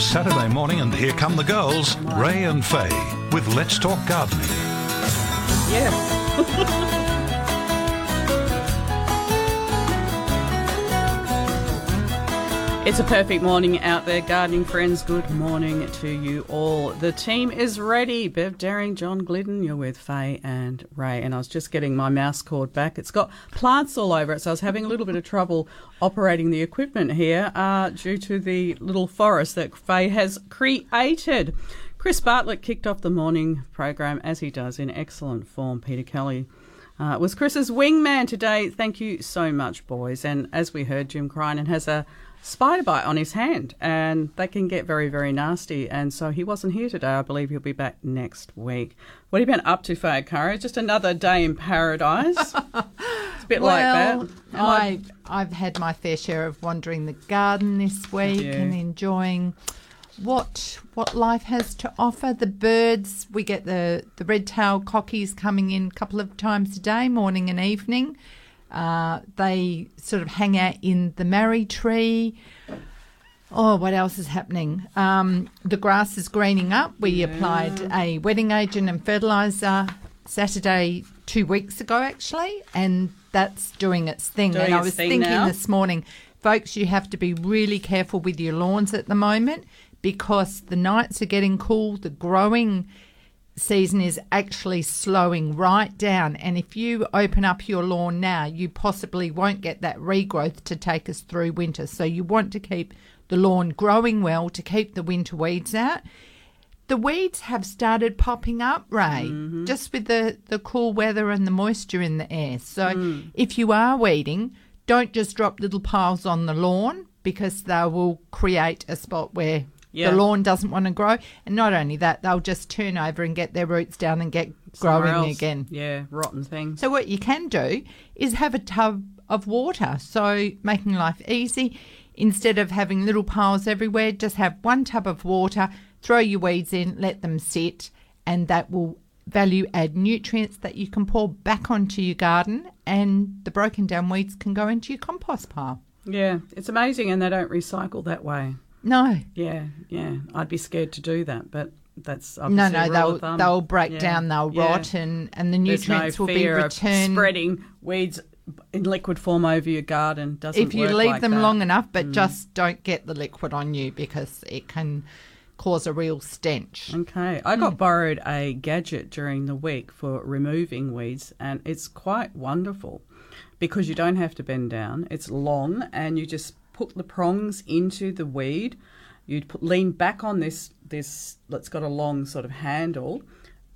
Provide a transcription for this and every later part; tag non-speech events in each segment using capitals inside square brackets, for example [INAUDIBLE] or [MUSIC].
Saturday morning, and here come the girls, Ray and Faye, with Let's Talk Gardening. Yeah. [LAUGHS] It's a perfect morning out there, gardening friends. Good morning to you all. The team is ready. Bev Daring, John Glidden, you're with Faye and Ray. And I was just getting my mouse cord back. It's got plants all over it, so I was having a little bit of trouble operating the equipment here uh, due to the little forest that Faye has created. Chris Bartlett kicked off the morning program as he does in excellent form. Peter Kelly uh, was Chris's wingman today. Thank you so much, boys. And as we heard, Jim Crinan has a spider bite on his hand, and they can get very, very nasty. And so he wasn't here today. I believe he'll be back next week. What have you been up to, Faye Curry? Just another day in paradise. [LAUGHS] it's a bit like that. I- I've had my fair share of wandering the garden this week you? and enjoying what what life has to offer. The birds, we get the, the red tailed cockies coming in a couple of times a day, morning and evening. Uh, they sort of hang out in the marri tree. Oh, what else is happening? Um, the grass is greening up. We applied a wetting agent and fertilizer Saturday two weeks ago, actually, and that's doing its thing. Doing and I was thinking now. this morning, folks, you have to be really careful with your lawns at the moment because the nights are getting cool. The growing season is actually slowing right down. And if you open up your lawn now, you possibly won't get that regrowth to take us through winter. So you want to keep the lawn growing well to keep the winter weeds out. The weeds have started popping up, Ray, mm-hmm. just with the, the cool weather and the moisture in the air. So mm. if you are weeding, don't just drop little piles on the lawn because they will create a spot where Yeah. the lawn doesn't want to grow. And not only that, they'll just turn over and get their roots down and get Somewhere growing else. again. Yeah, rotten things. So what you can do is have a tub of water. So making life easy, instead of having little piles everywhere, just have one tub of water, throw your weeds in, let them sit, and that will value add nutrients that you can pour back onto your garden and the broken down weeds can go into your compost pile. Yeah, it's amazing, and they don't recycle that way. No. Yeah, yeah. I'd be scared to do that, but that's No, obviously no, they'll they'll break Yeah, down, they'll yeah. rot, and and the nutrients no will be returned. spreading weeds in liquid form over your garden. Doesn't if you leave like them that. Mm. long enough, but just don't get the liquid on you because it can cause a real stench. Okay, I got borrowed a gadget during the week for removing weeds, and it's quite wonderful because you don't have to bend down. It's long, and you just put the prongs into the weed. You put, lean back on this this that's got a long sort of handle.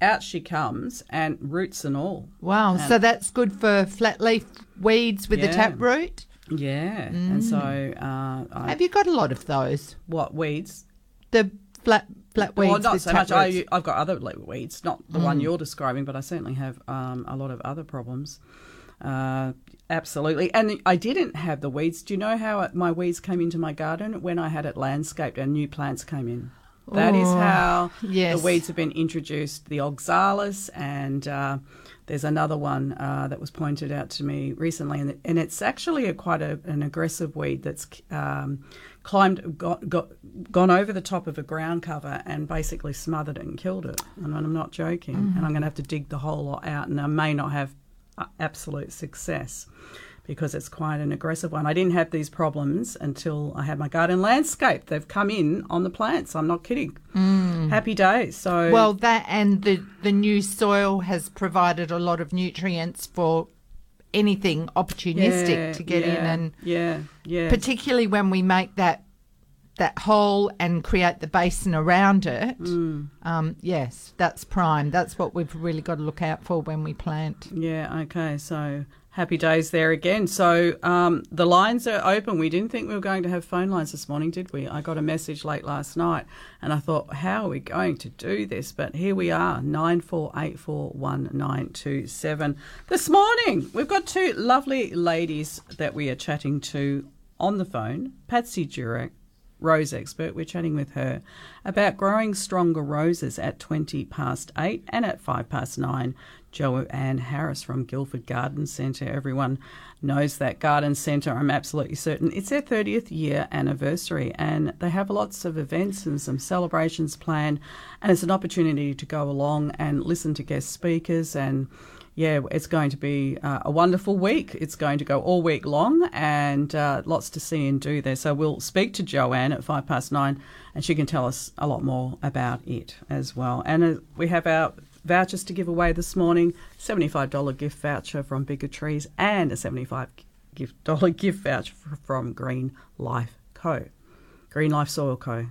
Out she comes, and roots and all. Wow, so that's good for flat leaf weeds with the tap root. Yeah, and so uh, I, Have you got a lot of those? what weeds? The flat flat weeds well, not so much. I, I've got other like, weeds, not the one you're describing, but I certainly have um, a lot of other problems. Uh, absolutely. And I didn't have the weeds. Do you know how my weeds came into my garden? When I had it landscaped and new plants came in. That is Oh, how yes. the weeds have been introduced. The oxalis and uh, there's another one uh, that was pointed out to me recently, and, and it's actually a quite a, an aggressive weed that's um, climbed, got, got, gone over the top of a ground cover and basically smothered it and killed it. And I'm not joking. And I'm going to have to dig the whole lot out, and I may not have absolute success because it's quite an aggressive one. I didn't have these problems until I had my garden landscaped. They've come in on the plants. I'm not kidding. Mm. Happy days. So Well, that and the the new soil has provided a lot of nutrients for anything opportunistic yeah, to get in, and yeah, yeah, particularly when we make that that hole and create the basin around it. Mm. Um, yes, that's prime. That's what we've really got to look out for when we plant. yeah. Okay, so Happy days there again. So um, the lines are open. We didn't think we were going to have phone lines this morning, did we? I got a message late last night and I thought, how are we going to do this? But here we are, 94841927. This morning, we've got two lovely ladies that we are chatting to on the phone Patsy Durack, rose expert. We're chatting with her about growing stronger roses at 20 past 8 and at 5 past 9. Joanne Harris from Guildford Garden Centre. Everyone knows that garden centre, I'm absolutely certain. It's their 30th year anniversary and they have lots of events and some celebrations planned. And it's an opportunity to go along and listen to guest speakers and yeah, it's going to be uh, a wonderful week. It's going to go all week long and uh, lots to see and do there. So we'll speak to Joanne at five past nine and she can tell us a lot more about it as well. And uh, we have our vouchers to give away this morning $75 gift voucher from Bigger Trees and a $75 [LAUGHS] gift voucher from Green Life Co. Green Life Soil Co.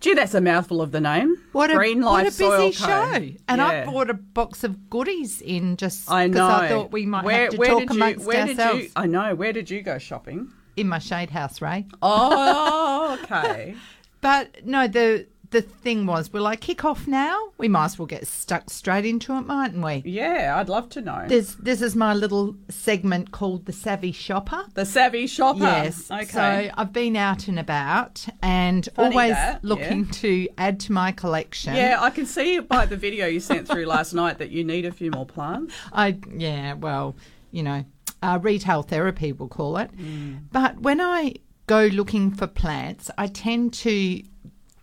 Gee, that's a mouthful of the name. What a, Green Life what a busy show. Co. And I Yeah. bought a box of goodies in just because know. I thought we might have to talk amongst you, where ourselves Did you, I know. Where did you go shopping? in my shade house, Ray. Oh, [LAUGHS] okay. But no, the the thing was, will I kick off now? We might as well get stuck straight into it, mightn't we? yeah, I'd love to know. This this is my little segment called the Savvy Shopper. the savvy shopper. Yes. Okay. So I've been out and about and Funny always that, looking to add to my collection. yeah, I can see by the video you sent through last night that you need a few more plants. [LAUGHS] I yeah, well, you know, uh, retail therapy we'll call it. Mm. But when I go looking for plants, I tend to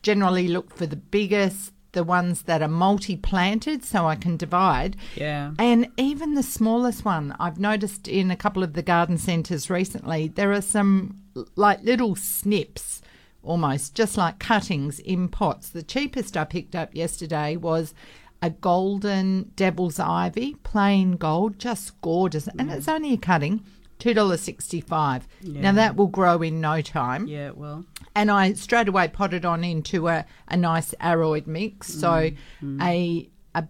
generally look for the biggest, the ones that are multi-planted, so I can divide. Yeah. And even the smallest one, I've noticed in a couple of the garden centres recently, there are some like little snips almost, just like cuttings in pots. The cheapest I picked up yesterday was a golden devil's ivy, plain gold, just gorgeous. And it's mm. only a cutting, $2.65. Yeah. Now that will grow in no time Yeah, well. And I straight away potted on into a, a nice aroid mix. Mm, so mm. a, a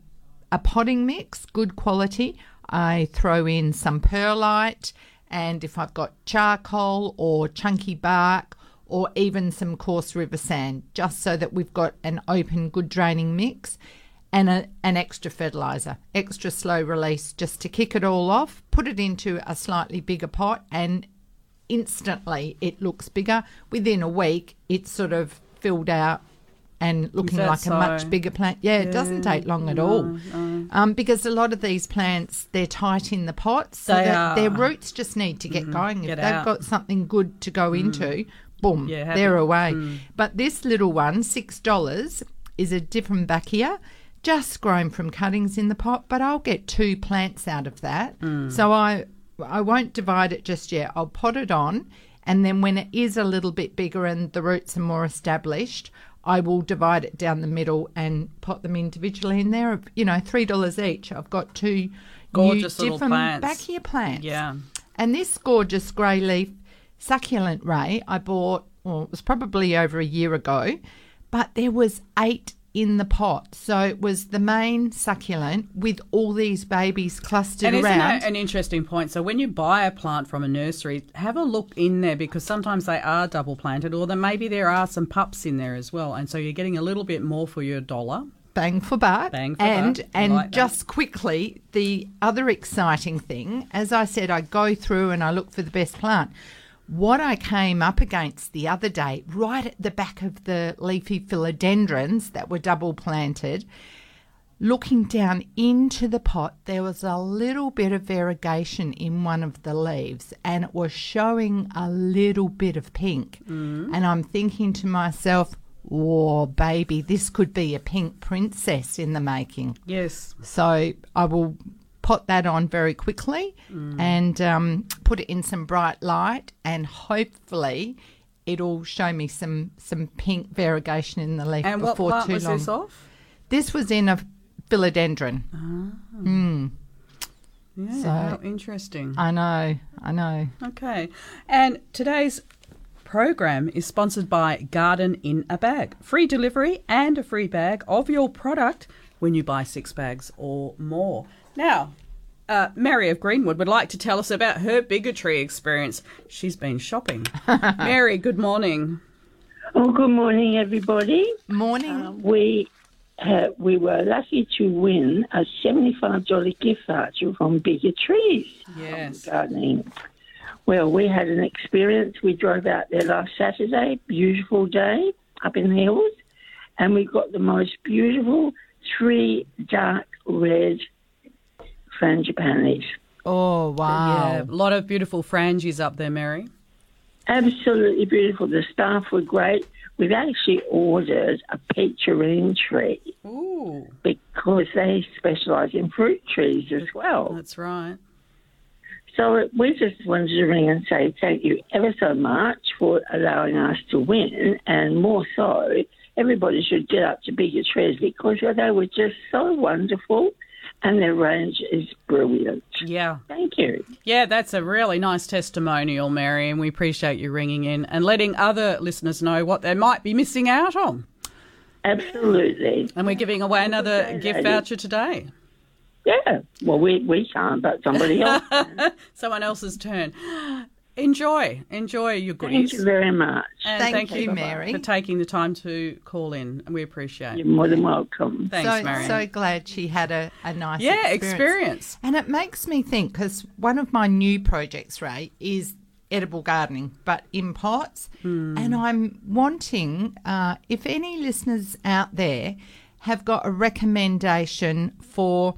a potting mix, good quality. I throw in some perlite, and if I've got charcoal or chunky bark, or even some coarse river sand, just so that we've got an open, good draining mix. And a, an extra fertilizer, extra slow release, just to kick it all off. Put it into a slightly bigger pot, and instantly it looks bigger. Within a week, it's sort of filled out and looking like so? a much bigger plant. Yeah, it doesn't take long at all. Um, because a lot of these plants, they're tight in the pots. So their. Roots just need to get going. Get if they've out. Mm. got something good to go into, boom, Yeah, they're away. But this little one, $6, is a Dieffenbachia. Just grown from cuttings in the pot, but I'll get two plants out of that. Mm. So I I won't divide it just yet. I'll pot it on, and then when it is a little bit bigger and the roots are more established, I will divide it down the middle and pot them individually in there. You know, three dollars each. I've got two Gorgeous new little Dieffenbachia plants. Yeah. And this gorgeous grey leaf succulent ray I bought, well, it was probably over a year ago, but there was eight in the pot. So it was the main succulent with all these babies clustered And isn't around. that an interesting point? So when you buy a plant from a nursery, have a look in there because sometimes they are double planted, or then maybe there are some pups in there as well, and so you're getting a little bit more for your dollar. bang for buck. Bang for and buck. And like that. just quickly, the other exciting thing, as I said, I go through and I look for the best plant. What I came up against the other day, right at the back of the leafy philodendrons that were double planted, looking down into the pot, there was a little bit of variegation in one of the leaves and it was showing a little bit of pink. Mm. And I'm thinking to myself, oh, baby, this could be a pink princess in the making. Yes. So I will pot that on very quickly Mm. and um, put it in some bright light and hopefully. It'll show me some some pink variegation in the leaf And what before plant too was long. this off? This was in a philodendron. Yeah, So- how interesting. I know, I know. Okay. And today's program is sponsored by Garden in a Bag. Free delivery and a free bag of your product when you buy six bags or more. Now, uh, Mary of Greenwood would like to tell us about her Bigger Trees experience. She's been shopping. [LAUGHS] Mary, good morning. Oh, good morning, everybody. Morning. Um, we uh, we were lucky to win a seventy-five dollar gift voucher from Bigger Trees Yes. Gardening. Well, we had an experience. We drove out there last Saturday, beautiful day up in the hills, and we got the most beautiful three dark red frangipanis. oh, wow. Yeah, a lot of beautiful frangies up there, Mary. Absolutely beautiful. The staff were great. We've actually ordered a peacherine tree. Ooh, because they specialise in fruit trees as well. that's right. So we just wanted to ring and say thank you ever so much for allowing us to win, and more so, everybody should get up to bigger trees because they were just so wonderful, and their range is brilliant. Yeah. Thank you. Yeah, that's a really nice testimonial, Mary, and we appreciate you ringing in and letting other listeners know what they might be missing out on. Absolutely. And we're giving away another gift lady. voucher today. Yeah. Well, we, we can't, but somebody else. [LAUGHS] Someone else's turn. Enjoy, enjoy your Thank you very much. And Thank thank, you, you, Mary. for taking the time to call in. We appreciate You're more than welcome. Thanks, so, Mary. so glad she had a, a nice yeah, experience. experience. And it makes me think because one of my new projects, Ray, is edible gardening, but in pots. And I'm wanting, uh, if any listeners out there have got a recommendation for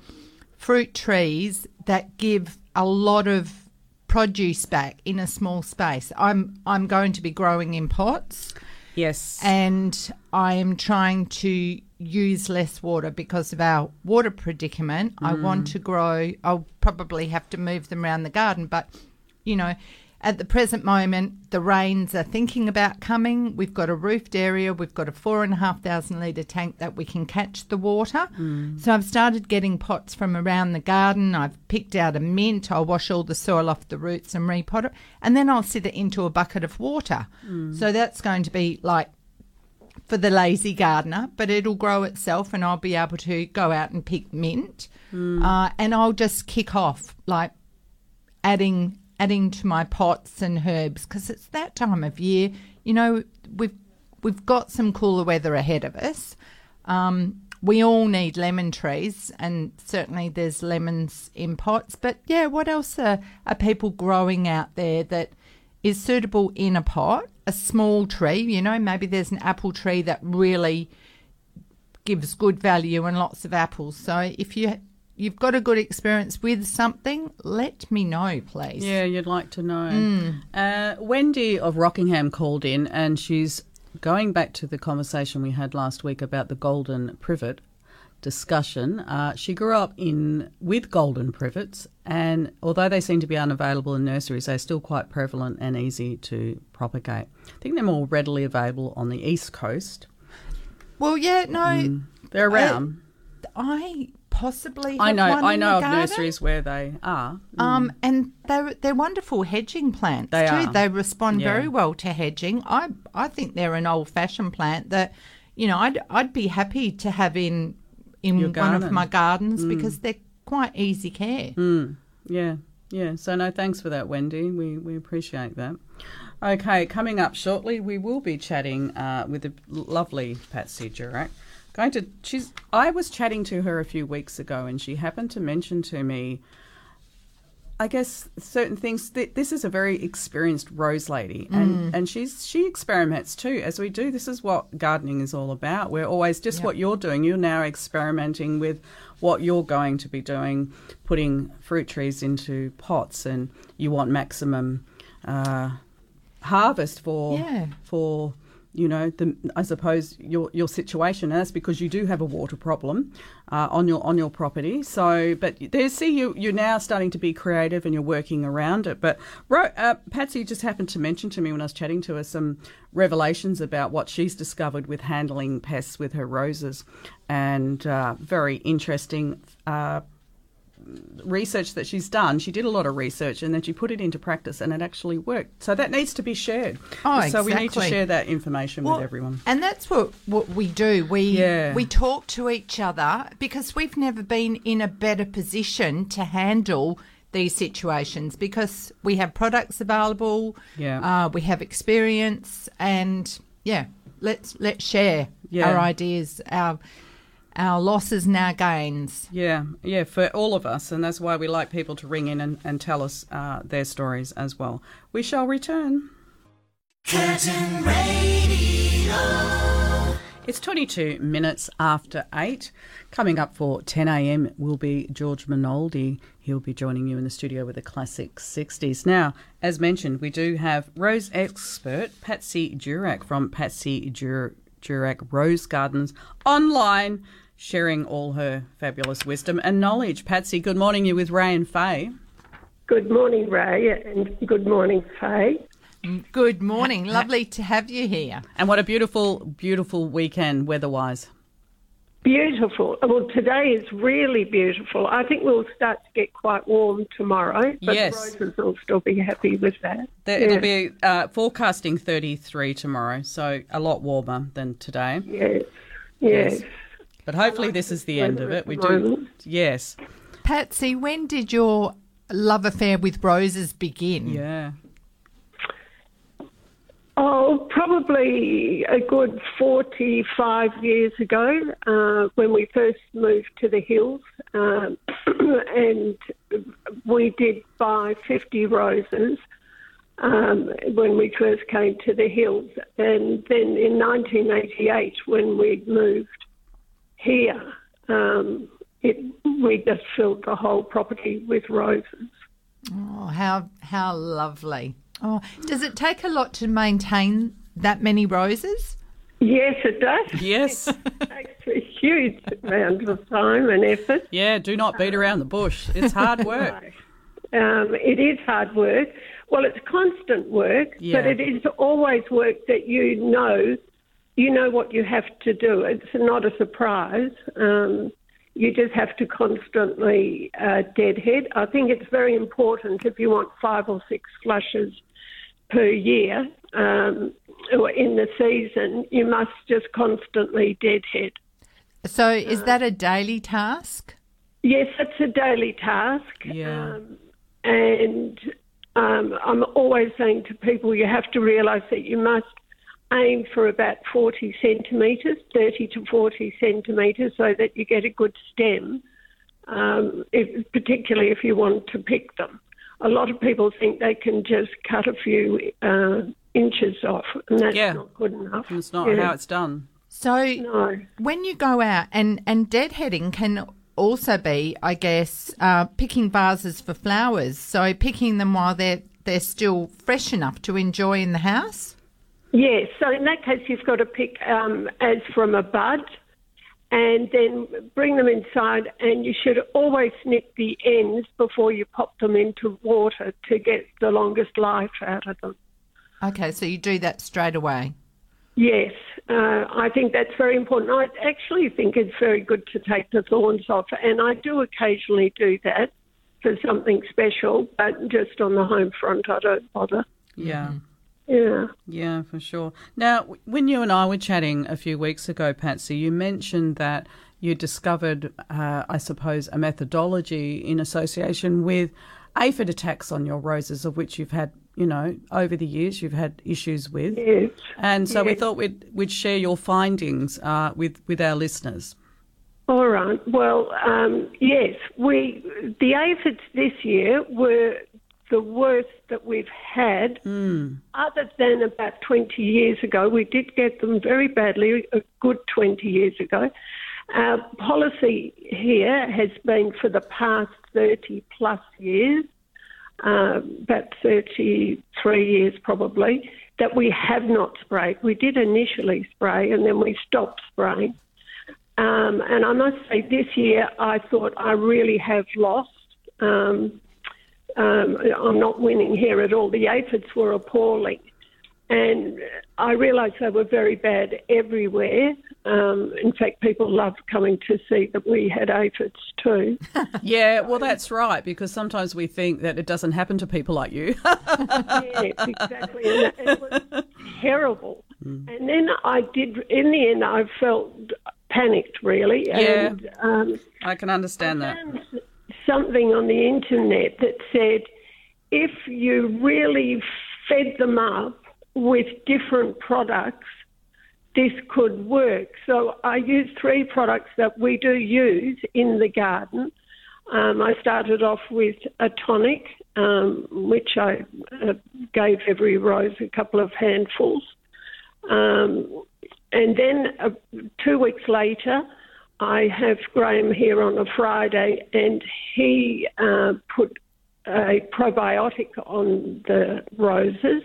fruit trees that give a lot of produce back in a small space. I'm I'm going to be growing in pots Yes. and I am trying to use less water because of our water predicament. I want mm. to grow. I'll probably have to move them around the garden, but you know, at the present moment, the rains are thinking about coming. We've got a roofed area. We've got a four and a half thousand litre tank that we can catch the water. Mm. So I've started getting pots from around the garden. I've picked out a mint. I'll wash all the soil off the roots and repot it, and then I'll sit it into a bucket of water. Mm. So that's going to be like for the lazy gardener, but it'll grow itself, and I'll be able to go out and pick mint, mm. uh, and I'll just kick off like adding adding to my pots and herbs because it's that time of year. You know, we've we've got some cooler weather ahead of us. Um, we all need lemon trees, and certainly there's lemons in pots. But yeah, what else are, are people growing out there that is suitable in a pot? A small tree, you know, maybe there's an apple tree that really gives good value and lots of apples. So if you you've got a good experience with something, let me know, please. Yeah, you'd like to know. Uh, Wendy of Rockingham called in, and she's going back to the conversation we had last week about the golden privet discussion. Uh, she grew up in with golden privets, and although they seem to be unavailable in nurseries, they're still quite prevalent and easy to propagate. I think they're more readily available on the east coast. Well, yeah, no, They're around. I possibly have I know. I know of garden. nurseries where they are. Um, and they're they're wonderful hedging plants They too. are. They respond Yeah. very well to hedging. I I think they're an old fashioned plant that, you know, I'd I'd be happy to have in in one. Mm. of my gardens because they're quite easy care. Yeah, yeah. So no, thanks for that, Wendy. We we appreciate that. Okay, coming up shortly, we will be chatting uh, with the lovely Patsy Durack. Going to she's. I was chatting to her a few weeks ago, and she happened to mention to me. I guess certain things. Th- this is a very experienced rose lady, and and she's she experiments too, as we do. This is what gardening is all about. We're always just what you're doing. You're now experimenting with what you're going to be doing, putting fruit trees into pots, and you want maximum uh, harvest for Yeah. for you know the I suppose your your situation. And that's because you do have a water problem uh, on your on your property. So, but there, see you you're now starting to be creative and you're working around it. But uh, Patsy just happened to mention to me when I was chatting to her some revelations about what she's discovered with handling pests with her roses, and uh, very interesting. Research that she's done. She did a lot of research and then she put it into practice and it actually worked. So that needs to be shared. Oh, So we need to share that information Well, with everyone. And that's what, what we do. We Yeah. we talk to each other because we've never been in a better position to handle these situations because we have products available, Yeah. uh, we have experience, and yeah, let's let's share Yeah. our ideas, our our losses and our gains. Yeah, yeah, for all of us. And that's why we like people to ring in and, and tell us uh, their stories as well. We shall return. Curtin Radio. It's 22 minutes after 8. Coming up for 10 a.m. will be George Minoldi. He'll be joining you in the studio with the classic 60s. Now, as mentioned, we do have Rose expert Patsy Durack from Patsy Dur- Durack Rose Gardens online, sharing all her fabulous wisdom and knowledge. Patsy, good morning. You're with Ray and Faye. Good morning, Ray, and good morning, Faye. Good morning, lovely to have you here. And what a beautiful, beautiful weekend weather-wise. Beautiful. Well, today is really beautiful. I think we'll start to get quite warm tomorrow, but Yes. roses will still be happy with that. There, It'll be uh, forecasting 33 tomorrow, so a lot warmer than today. Yes, yes. But hopefully, this is the end of it. We do, yes, Patsy, when did your love affair with roses begin? yeah, Oh, probably a good 45 years ago uh, when we first moved to the hills. Um, [CLEARS THROAT] and we did buy 50 roses um, when we first came to the hills. And then in 1988, when we moved here, um, it, we just filled the whole property with roses. Oh, how how lovely. Oh, does it take a lot to maintain that many roses? Yes, it does. yes, [LAUGHS] It takes a huge amount of time and effort. yeah. Do not beat around the bush. It's hard [LAUGHS] work. Um, it is hard work. Well, it's constant work, Yeah. but it is always work that you know, you know what you have to do. It's not a surprise. Um, you just have to constantly uh, deadhead. I think it's very important if you want five or six flushes per year um, or in the season, you must just constantly deadhead. So, is that a daily task? Yes, it's a daily task. Yeah. Um, and um, I'm always saying to people, you have to realise that you must aim for about 40 centimetres, 30 to 40 centimetres, so that you get a good stem, um, if, particularly if you want to pick them. A lot of people think they can just cut a few uh, inches off, and that's Yeah. not good enough. It's not Yeah. how it's done. So, No. when you go out and and deadheading can also be, I guess, uh, picking vases for flowers. So, picking them while they're they're still fresh enough to enjoy in the house. Yes, so in that case, you've got to pick um, as from a bud and then bring them inside, and you should always snip the ends before you pop them into water to get the longest life out of them. Okay, so you do that straight away. Yes, uh, I think that's very important. I actually think it's very good to take the thorns off, and I do occasionally do that for something special, but just on the home front, I don't bother. Yeah. Yeah. Yeah, for sure. Now, when you and I were chatting a few weeks ago, Patsy, you mentioned that you discovered, uh, I suppose, a methodology in association with aphid attacks on your roses, of which you've had, you know, over the years, you've had issues with. Yes. And so we thought we'd, we'd share your findings uh, with, with our listeners. All right. Well, um, yes, we the aphids this year were the worst that we've had, other than about 20 years ago. We did get them very badly a good 20 years ago. Our policy here has been for the past 30 plus years, um, about 33 years probably, that we have not sprayed. We did initially spray and then we stopped spraying. Um, and I must say, this year I thought I really have lost. Um, um, I'm not winning here at all. The aphids were appalling. and I realised they were very bad everywhere. Um, in fact, people loved coming to see that we had aphids too. [LAUGHS] Yeah, well, that's right, because sometimes we think that it doesn't happen to people like you. [LAUGHS] yes, exactly. And it was terrible. And then I did, in the end, I felt panicked really. Yeah. And um, I can understand that. found something on the internet that said if you really fed them up with different products, this could work. So I used three products that we do use in the garden. Um, I started off with a tonic, um, which I uh, gave every rose a couple of handfuls. Um, and then uh, two weeks later, I have Graham here on a Friday, and he uh, put a probiotic on the roses.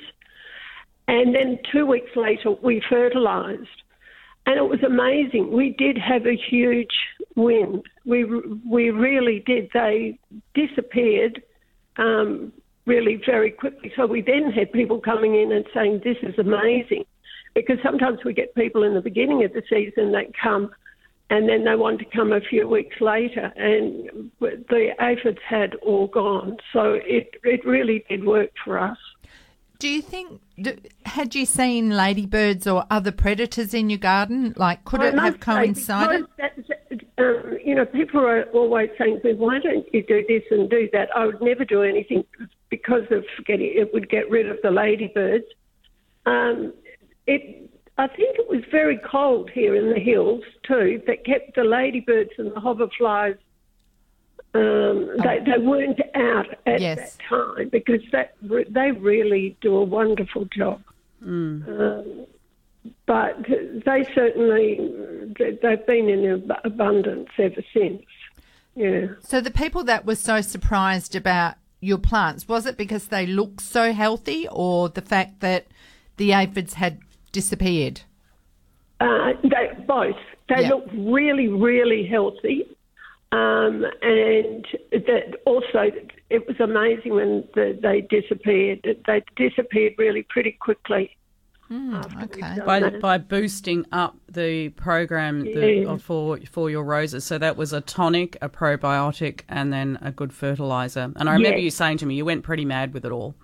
And then two weeks later, we fertilised. And it was amazing. We did have a huge win. We, we really did. They disappeared um, really very quickly. So we then had people coming in and saying, This is amazing. Because sometimes we get people in the beginning of the season that come and then they want to come a few weeks later, and the aphids had all gone. So it, it really did work for us. Do you think, had you seen ladybirds or other predators in your garden? Like, could I it have coincided? um, you know, people are always saying to me, "Why don't you do this and do that?" I would never do anything because of getting it would get rid of the ladybirds. Um, it, I think it was very cold here in the hills too that kept the ladybirds and the hoverflies. Um, they, they weren't out at Yes. that time because that they really do a wonderful job. Um, but they certainly they- they've been in abundance ever since. Yeah. So the people that were so surprised about your plants, was it because they looked so healthy or the fact that the aphids had disappeared? Uh, they both. They Yeah. look really, really healthy, um, and that also it was amazing when the, they disappeared. They disappeared really pretty quickly. after we'd okay. by that. by boosting up the program Yeah. of- for for your roses. So that was a tonic, a probiotic, and then a good fertilizer. And I remember Yes. you saying to me you went pretty mad with it all.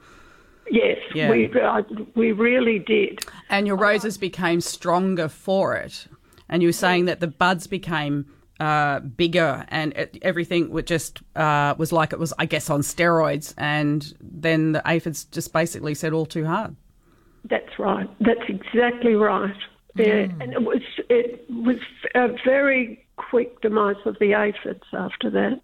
Yes, Yeah. we I, we really did. And your roses became stronger for it. And you were saying that the buds became uh, bigger and it, everything would just uh, was like it was, I guess, on steroids. And then the aphids just basically said all too hard. That's right. That's exactly right. Yeah, and it was it was a very quick demise of the aphids after that.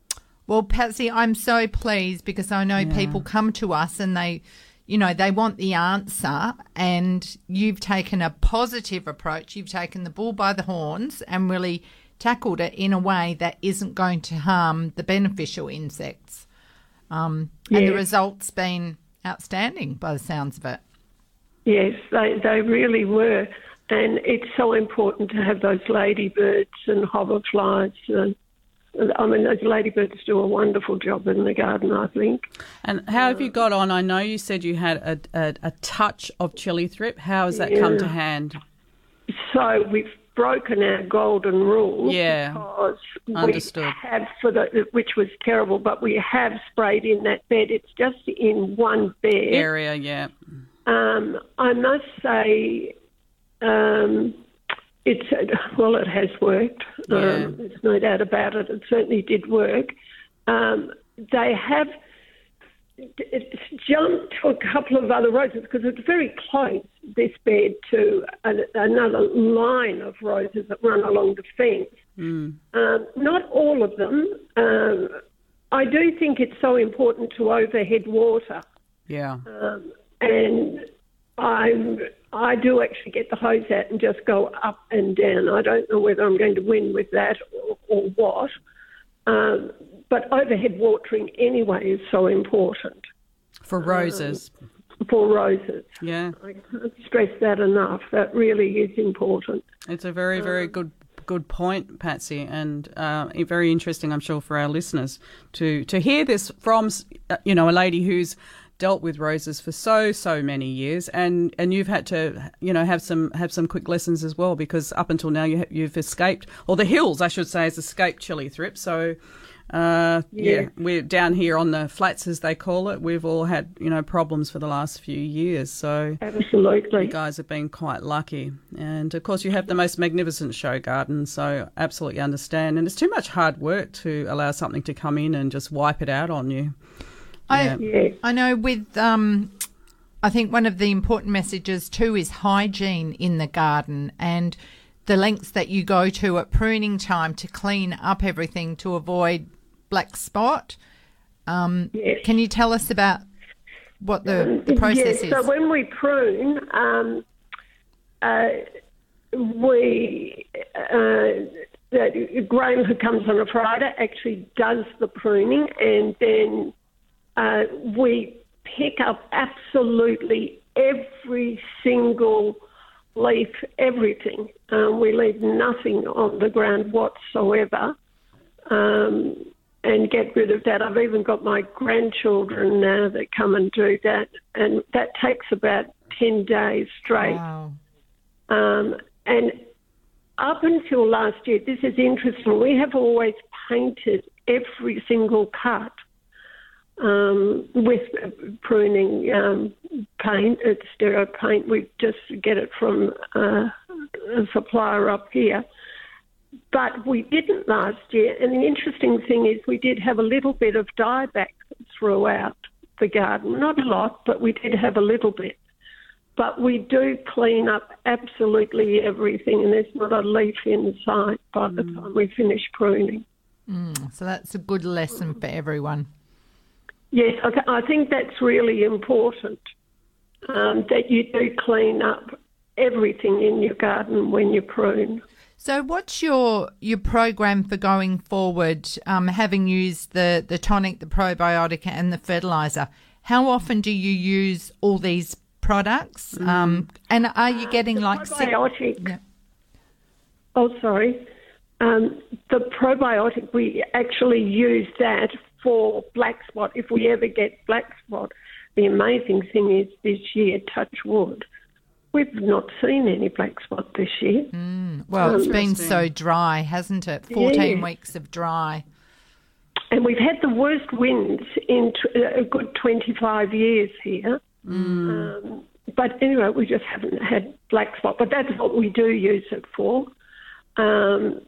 Well, Patsy, I'm so pleased because I know people come to us and they, you know, they want the answer, and you've taken a positive approach. You've taken the bull by the horns and really tackled it in a way that isn't going to harm the beneficial insects. Um, And the results been outstanding by the sounds of it. Yes, they they really were, and it's so important to have those ladybirds and hoverflies. And I mean, those ladybirds do a wonderful job in the garden. I think. And how have you got on? I know you said you had a, a, a touch of chili thrip. How has that come to hand? So we've broken our golden rule. Yeah. Because Understood. we have for the which was terrible, but we have sprayed in that bed. It's just in one bed. Area, yeah. Um, I must say, um, it's well, it has worked. Yeah. Um, there's no doubt about it. It certainly did work. Um, they have it's jumped to a couple of other roses because it's very close, this bed, to an, another line of roses that run along the fence. Um, not all of them. Um, I do think it's so important to overhead water Yeah. um, and I I do actually get the hose out and just go up and down. I don't know whether I'm going to win with that or, or what, um, but overhead watering anyway is so important For roses. for roses. Yeah. I can't stress that enough. That really is important. It's a very, very good good point, Patsy, and uh, very interesting, I'm sure, for our listeners to to hear this from, uh, you know, a lady who's dealt with roses for so so many years, and and you've had to you know have some have some quick lessons as well because up until now you, you've escaped, or the hills I should say, has escaped chili thrip. So uh, yeah. Yeah. we're down here on the flats, as they call it. We've all had, you know, problems for the last few years. So absolutely you guys have been quite lucky. And of course, you have the most magnificent show garden. So absolutely understand. And it's too much hard work to allow something to come in and just wipe it out on you. I, Yeah. I know with um, I think one of the important messages too is hygiene in the garden and the lengths that you go to at pruning time to clean up everything to avoid black spot. Um, Yes. Can you tell us about what the, the process yes, is? So when we prune, um, uh, we uh, that Graham, who comes on a Friday, actually does the pruning, and then uh, we pick up absolutely every single leaf, everything. Um, we leave nothing on the ground whatsoever. Um, and get rid of that. I've even got my grandchildren now that come and do that, and that takes about 10 days straight. Wow. Um, and up until last year, this is interesting, we have always painted every single cut um, with pruning um, paint. It's stereo paint. We just get it from uh, a supplier up here. But we didn't last year. And the interesting thing is, we did have a little bit of dieback throughout the garden. Not a lot, but we did have a little bit. But we do clean up absolutely everything, and there's not a leaf in sight by the time we finish pruning. So that's a good lesson for everyone. Yes, I, think that's really important um, that you do clean up everything in your garden when you prune. So, what's your your program for going forward? Um, having used the the tonic, the probiotic, and the fertilizer, how often do you use all these products? Um, and are you getting like sick? Probiotic. Yeah. Oh, sorry. Um, the probiotic, we actually use that for black spot if we ever get black spot. The amazing thing is this year, touch wood, we've not seen any black spot this year. Well, it's been so dry, hasn't it? Fourteen Yeah. weeks of dry. And we've had the worst winds in t- a good 25 years here. Um, but anyway, we just haven't had black spot. But that's what we do use it for. Um,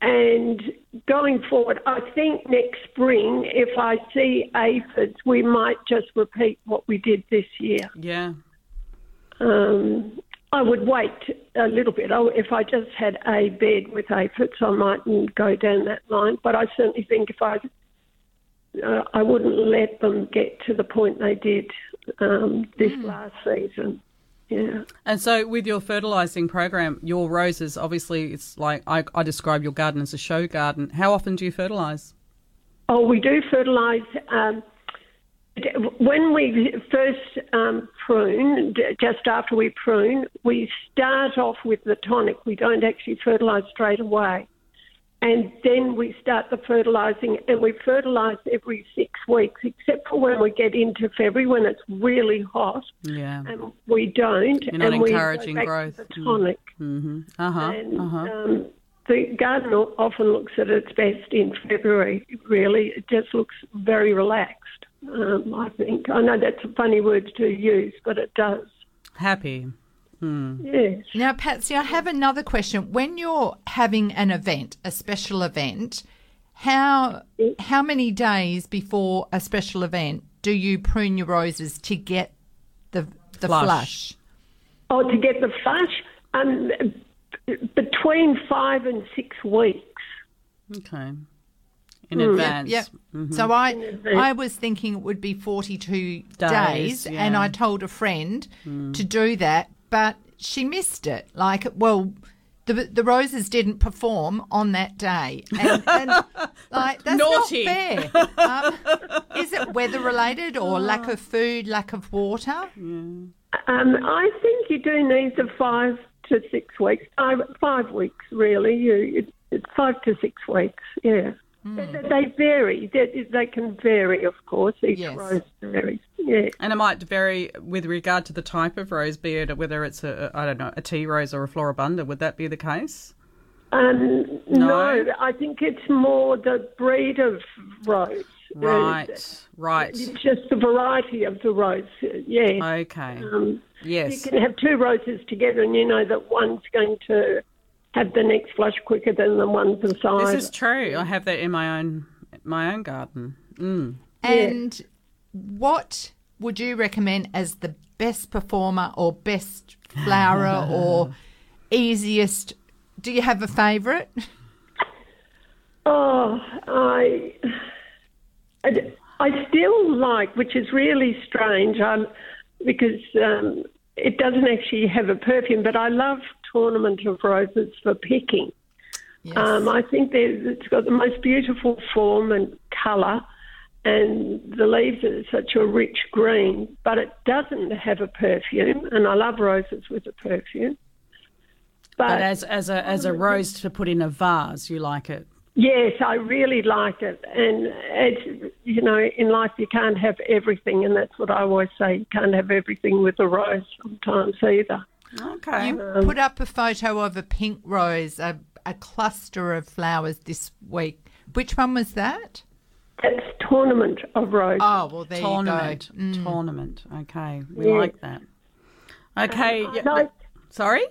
and going forward, I think next spring, if I see aphids, we might just repeat what we did this year. Yeah. Um, I would wait a little bit. I, if I just had a bed with aphids, I mightn't go down that line. But I certainly think if I, uh, I wouldn't let them get to the point they did um, this last season. Yeah. And so, with your fertilising program, your roses, obviously, it's like I, I describe your garden as a show garden. How often do you fertilise? Oh, we do fertilise. Um, when we first um, prune, just after we prune, we start off with the tonic. We don't actually fertilise straight away. And then we start the fertilising, and we fertilise every six weeks, except for when we get into February when it's really hot, Yeah. and we don't. You're not and we go encouraging to growth. The Mm. tonic. Mm-hmm. Uh huh. And Uh huh. um, the garden often looks at its best in February, really. It just looks very relaxed, um, I think. I know that's a funny word to use, but it does. Happy. Yes. Now, Patsy, I have another question. When you're having an event, a special event, how how many days before a special event do you prune your roses to get the the Flush. flush? Oh, to get the flush, um, between five and six weeks. Okay. In hmm. advance. Yep. Mm-hmm. So I I was thinking it would be 42 days, Days, and. I told a friend hmm. to do that, but she missed it. Like, well, the the roses didn't perform on that day, and, and [LAUGHS] like that's Naughty. not fair. Um, is it weather related or lack of food, lack of water? Um, I think you do need the five to six weeks. Five, five weeks, really. You, it, it's five to six weeks, yeah. They, they vary. They, they can vary, of course. Each Yes. rose varies. Yeah. And it might vary with regard to the type of rose, be it whether it's a, I don't know, a tea rose or a floribunda. Would that be the case? Um, No? no. I think it's more the breed of rose. Right, Uh, right. It's just the variety of the rose. Yeah. Okay. Um, you can have two roses together, and you know that one's going to have the next flush quicker than the one beside. This is true. I have that in my own my own garden. Mm. And what would you recommend as the best performer or best flower [LAUGHS] or easiest? Do you have a favourite? Oh, I, I, I still like, which is really strange, um, because um, it doesn't actually have a perfume, but I love Tournament of Roses for picking. Yes. Um, I think it's got the most beautiful form and colour, and the leaves are such a rich green, but it doesn't have a perfume, and I love roses with a perfume. But, But as as a as a rose to put in a vase, you like it. yes, I really like it, and it's you know in life you can't have everything, and that's what I always say. You can't have everything with a rose sometimes either. Okay. You put up a photo of a pink rose, a, a cluster of flowers this week. Which one was that? That's tournament of roses. Oh, well, there tournament. you go. Mm. Tournament. Okay. We Yeah. like that. Okay. I yeah, like- sorry.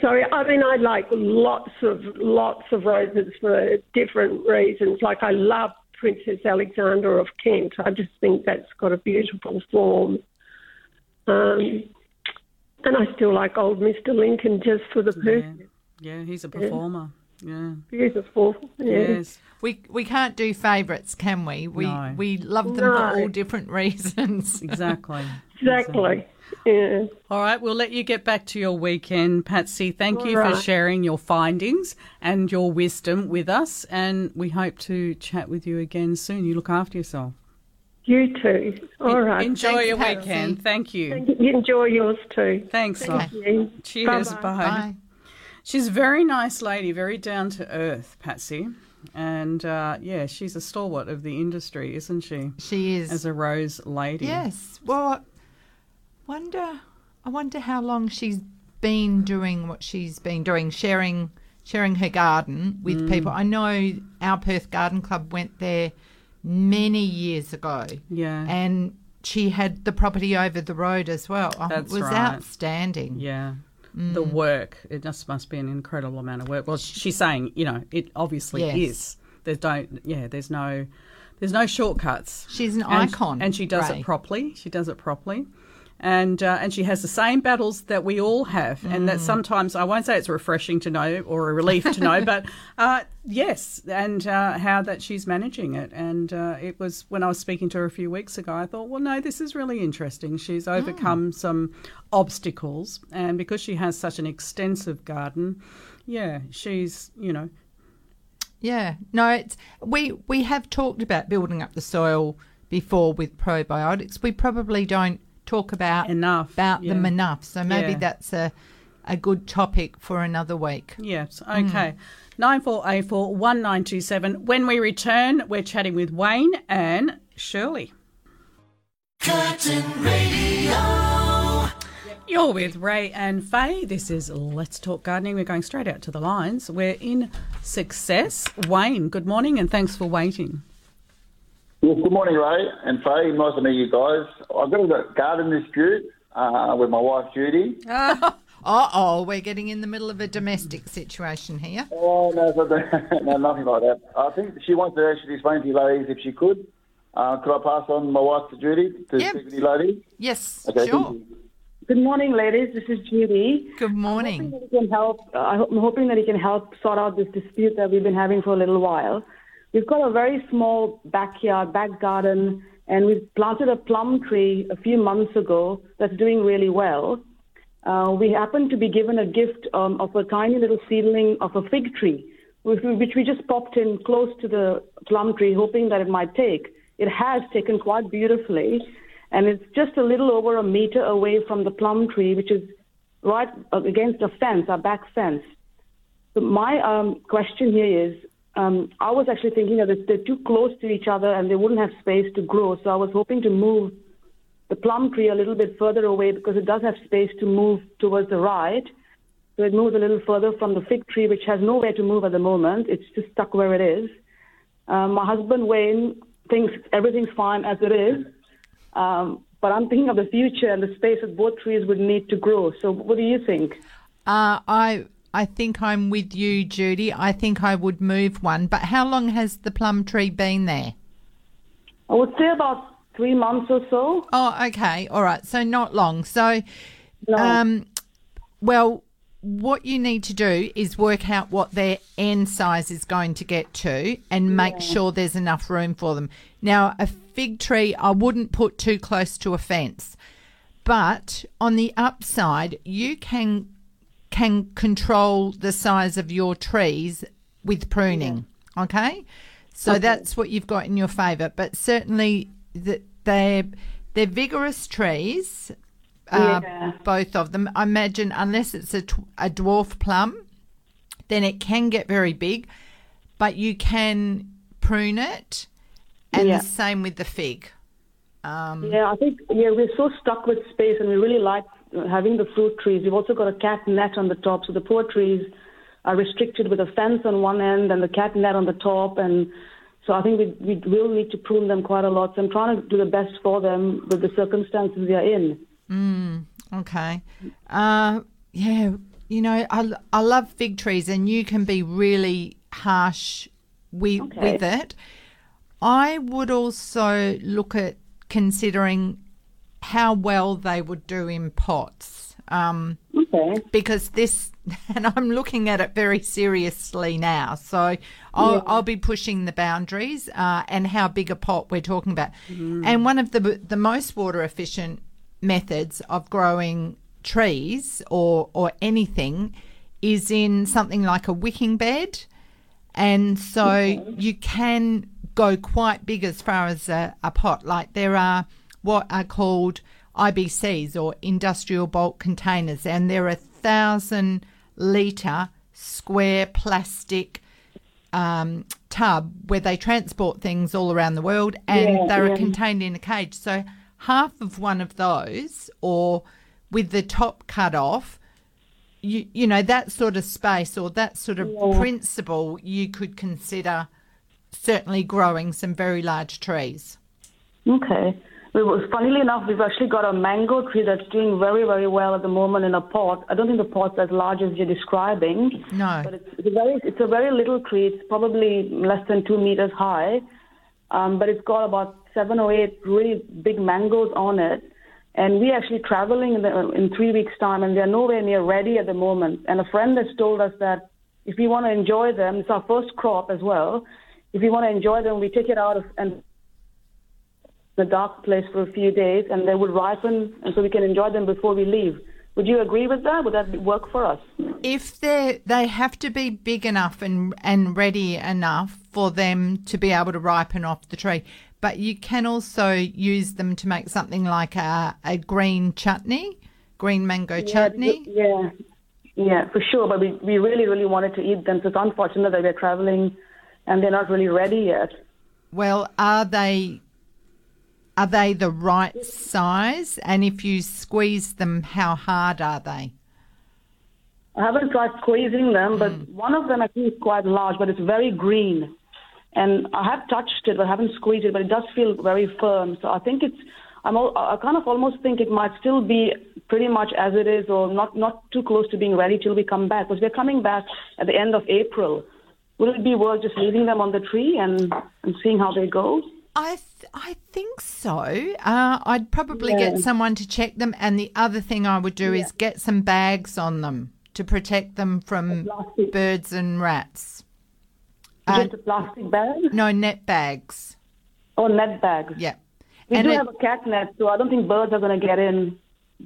Sorry, I mean I like lots of lots of roses for different reasons. Like I love Princess Alexandra of Kent. I just think that's got a beautiful form. Um, and I still like old Mr. Lincoln just for the Yeah. Yeah, he's a performer. Yeah. Beautiful. Yeah. Yes. We we can't do favourites, can we? We No. we love them for all different [LAUGHS] reasons. Exactly. Exactly. Yeah. All right, we'll let you get back to your weekend, Patsy. Thank you All for sharing your findings and your wisdom with us, and we hope to chat with you again soon. You look after yourself. You too. All right. Enjoy Thanks, your Patsy. weekend. Thank you. You enjoy yours too. Thanks, love. Yeah. Cheers. Bye-bye. Bye. Bye. She's a very nice lady, very down to earth, Patsy. And uh, yeah, she's a stalwart of the industry, isn't she? She is. As a rose lady. Yes. Well, I wonder. I wonder how long she's been doing what she's been doing, sharing sharing her garden with Mm. people. I know our Perth Garden Club went there many years ago, Yeah. and she had the property over the road as well. Oh, That's it was right. outstanding. Yeah. The Mm. work, it just must be an incredible amount of work. Well, she's saying, you know, it obviously Yes. is. There's don't, yeah, there's no, there's no shortcuts. She's an and, icon, and she does Ray. it properly. She does it properly, and uh, and she has the same battles that we all have, and Mm. that sometimes I won't say it's refreshing to know or a relief to know, [LAUGHS] but uh, yes, and uh, how that she's managing it. And uh, it was when I was speaking to her a few weeks ago, I thought, well, no, this is really interesting. She's overcome some obstacles, and because she has such an extensive garden, yeah, she's you know Yeah, no, it's we we have talked about building up the soil before with probiotics. We probably don't talk about Enough, about yeah. them enough. So maybe Yeah. that's a a good topic for another week. Yes, Mm. okay. Nine four eight four one nine two seven. When we return, we're chatting with Wayne and Shirley. Curtin Radio. You're with Ray and Faye. This is Let's Talk Gardening. We're going straight out to the lines. We're in Success. Wayne, good morning and thanks for waiting. Well, good morning, Ray and Faye. Nice to meet you guys. I've got a garden dispute uh, with my wife, Judy. [LAUGHS] Uh oh, we're getting in the middle of a domestic situation here. Oh, no, so- no, nothing like that. I think she wants to actually explain to you ladies if she could. Uh, could I pass on my wife to Judy to Yep. speak with you ladies? Yes, Okay, sure. Good morning, ladies. This is Judy. Good morning. I'm Hoping that you can help. Uh, I hope- I'm hoping that you can help sort out this dispute that we've been having for a little while. We've got a very small backyard, back garden, and we've planted a plum tree a few months ago that's doing really well. Uh, we happened to be given a gift um, of a tiny little seedling of a fig tree, which we, which we just popped in close to the plum tree, hoping that it might take. It has taken quite beautifully, and it's just a little over a meter away from the plum tree, which is right against the fence, our back fence. So my um, question here is, um, I was actually thinking that they're too close to each other and they wouldn't have space to grow. So I was hoping to move the plum tree a little bit further away because it does have space to move towards the right. So it moves a little further from the fig tree, which has nowhere to move at the moment. It's just stuck where it is. Um, my husband Wayne thinks everything's fine as it is, um, but I'm thinking of the future and the space that both trees would need to grow. So what do you think? Uh, I I think I'm with you, Judy. I think I would move one. But how long has the plum tree been there? I would say about three months or so. Oh, okay. All right. So not long. So, No. um, well, what you need to do is work out what their end size is going to get to and make sure there's enough room for them. Now, a fig tree, I wouldn't put too close to a fence. But on the upside, you can can control the size of your trees with pruning. Okay? So that's what you've got in your favour. But certainly that they're they're vigorous trees, uh, Yeah. both of them. I imagine unless it's a, a dwarf plum, then it can get very big, but you can prune it, and Yeah. the same with the fig. Um, Yeah, I think yeah we're so stuck with space, and we really like having the fruit trees. We've also got a cat net on the top, so the poor trees are restricted with a fence on one end and the cat net on the top, and so I think we we will need to prune them quite a lot. So I'm trying to do the best for them with the circumstances they are in. Okay. Uh, yeah, you know, I, I love fig trees, and you can be really harsh with, Okay. with it. I would also look at considering how well they would do in pots. Um, Okay. because this, [LAUGHS] and I'm looking at it very seriously now. So I'll, I'll be pushing the boundaries uh, and how big a pot we're talking about. And one of the the most water efficient methods of growing trees or or anything is in something like a wicking bed. And so you can go quite big as far as a, a pot. Like there are what are called IBCs or industrial bulk containers, and they're a thousand litre square plastic um, tub where they transport things all around the world and Yeah, they're yeah. contained in a cage. So half of one of those, or with the top cut off, you you know that sort of space or that sort of principle, you could consider certainly growing some very large trees. Okay. We was, funnily enough, we've actually got a mango tree that's doing very, very well at the moment in a pot. I don't think the pot's as large as you're describing. No. But it's, it's a very, it's a very little tree. It's probably less than two meters high, um, but it's got about seven or eight really big mangoes on it. And we're actually traveling in, the, in three weeks' time, and they're nowhere near ready at the moment. And a friend has told us that if we want to enjoy them, it's our first crop as well. If we want to enjoy them, we take it out of, and the dark place for a few days, and they would ripen, and so we can enjoy them before we leave. Would you agree with that? Would that work for us? If they they have to be big enough and and ready enough for them to be able to ripen off the tree, but you can also use them to make something like a, a green chutney, green mango chutney. Yeah, yeah, for sure. But we, we really, really wanted to eat them. So it's unfortunate that we're traveling, and they're not really ready yet. Well, are they are they the right size? And if you squeeze them, how hard are they? I haven't tried squeezing them, but Hmm. one of them I think is quite large, but it's very green. And I have touched it, but I haven't squeezed it, but it does feel very firm. So I think it's, I'm, al- I kind of almost think it might still be pretty much as it is, or not, not too close to being ready till we come back, because we're coming back at the end of April. Would it be worth just leaving them on the tree and, and seeing how they go? I th- I think so. Uh, I'd probably get someone to check them, and the other thing I would do is get some bags on them to protect them from birds and rats. Uh, Just a plastic bag no net bags. or net bags? Yeah, We And do it- have a cat net, so I don't think birds are going to get in,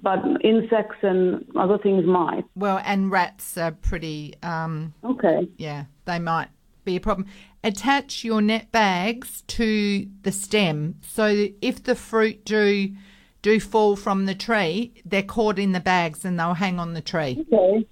but insects and other things might. well, and rats are pretty. Um, Okay. yeah, they might be a problem. Attach your net bags to the stem so if the fruit do do fall from the tree, they're caught in the bags and they'll hang on the tree. Okay.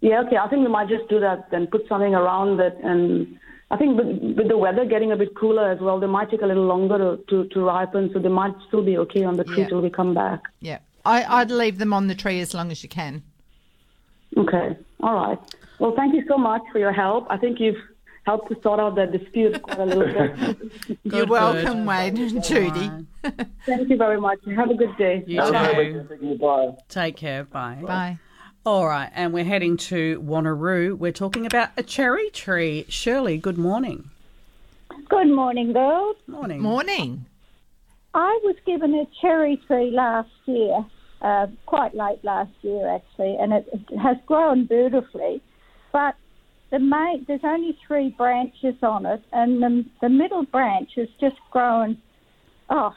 Yeah, okay. I think we might just do that then. Put something around it, and I think with, with the weather getting a bit cooler as well, they might take a little longer to, to, to ripen, so they might still be okay on the tree Yeah. till we come back. Yeah. I, I'd leave them on the tree as long as you can. Okay. All right. Well, thank you so much for your help. I think you've helped to sort out the dispute quite a little bit. [LAUGHS] You're welcome, good. Wade and Judy. [LAUGHS] thank you very much. Have a good day. You Have a good too. weekend. Bye. Take care. Bye. Bye. All right, and we're heading to Wanneroo. We're talking about a cherry tree. Shirley, good morning. Good morning, girls. Morning. Morning. I was given a cherry tree last year, uh, quite late last year actually, and it, it has grown beautifully. But the main, there's only three branches on it, and the, the middle branch has just grown. Oh,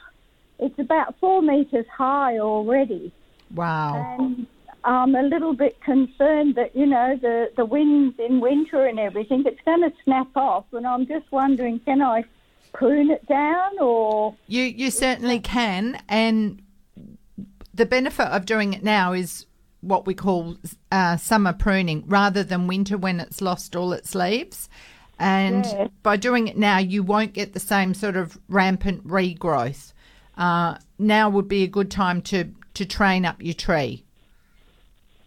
it's about four metres high already, Wow. and I'm a little bit concerned that you know the the winds in winter and everything, it's going to snap off, and I'm just wondering, can I prune it down or? You you certainly can, and the benefit of doing it now is what we call uh, summer pruning, rather than winter when it's lost all its leaves. And Yes. by doing it now, you won't get the same sort of rampant regrowth. Uh, now would be a good time to to train up your tree.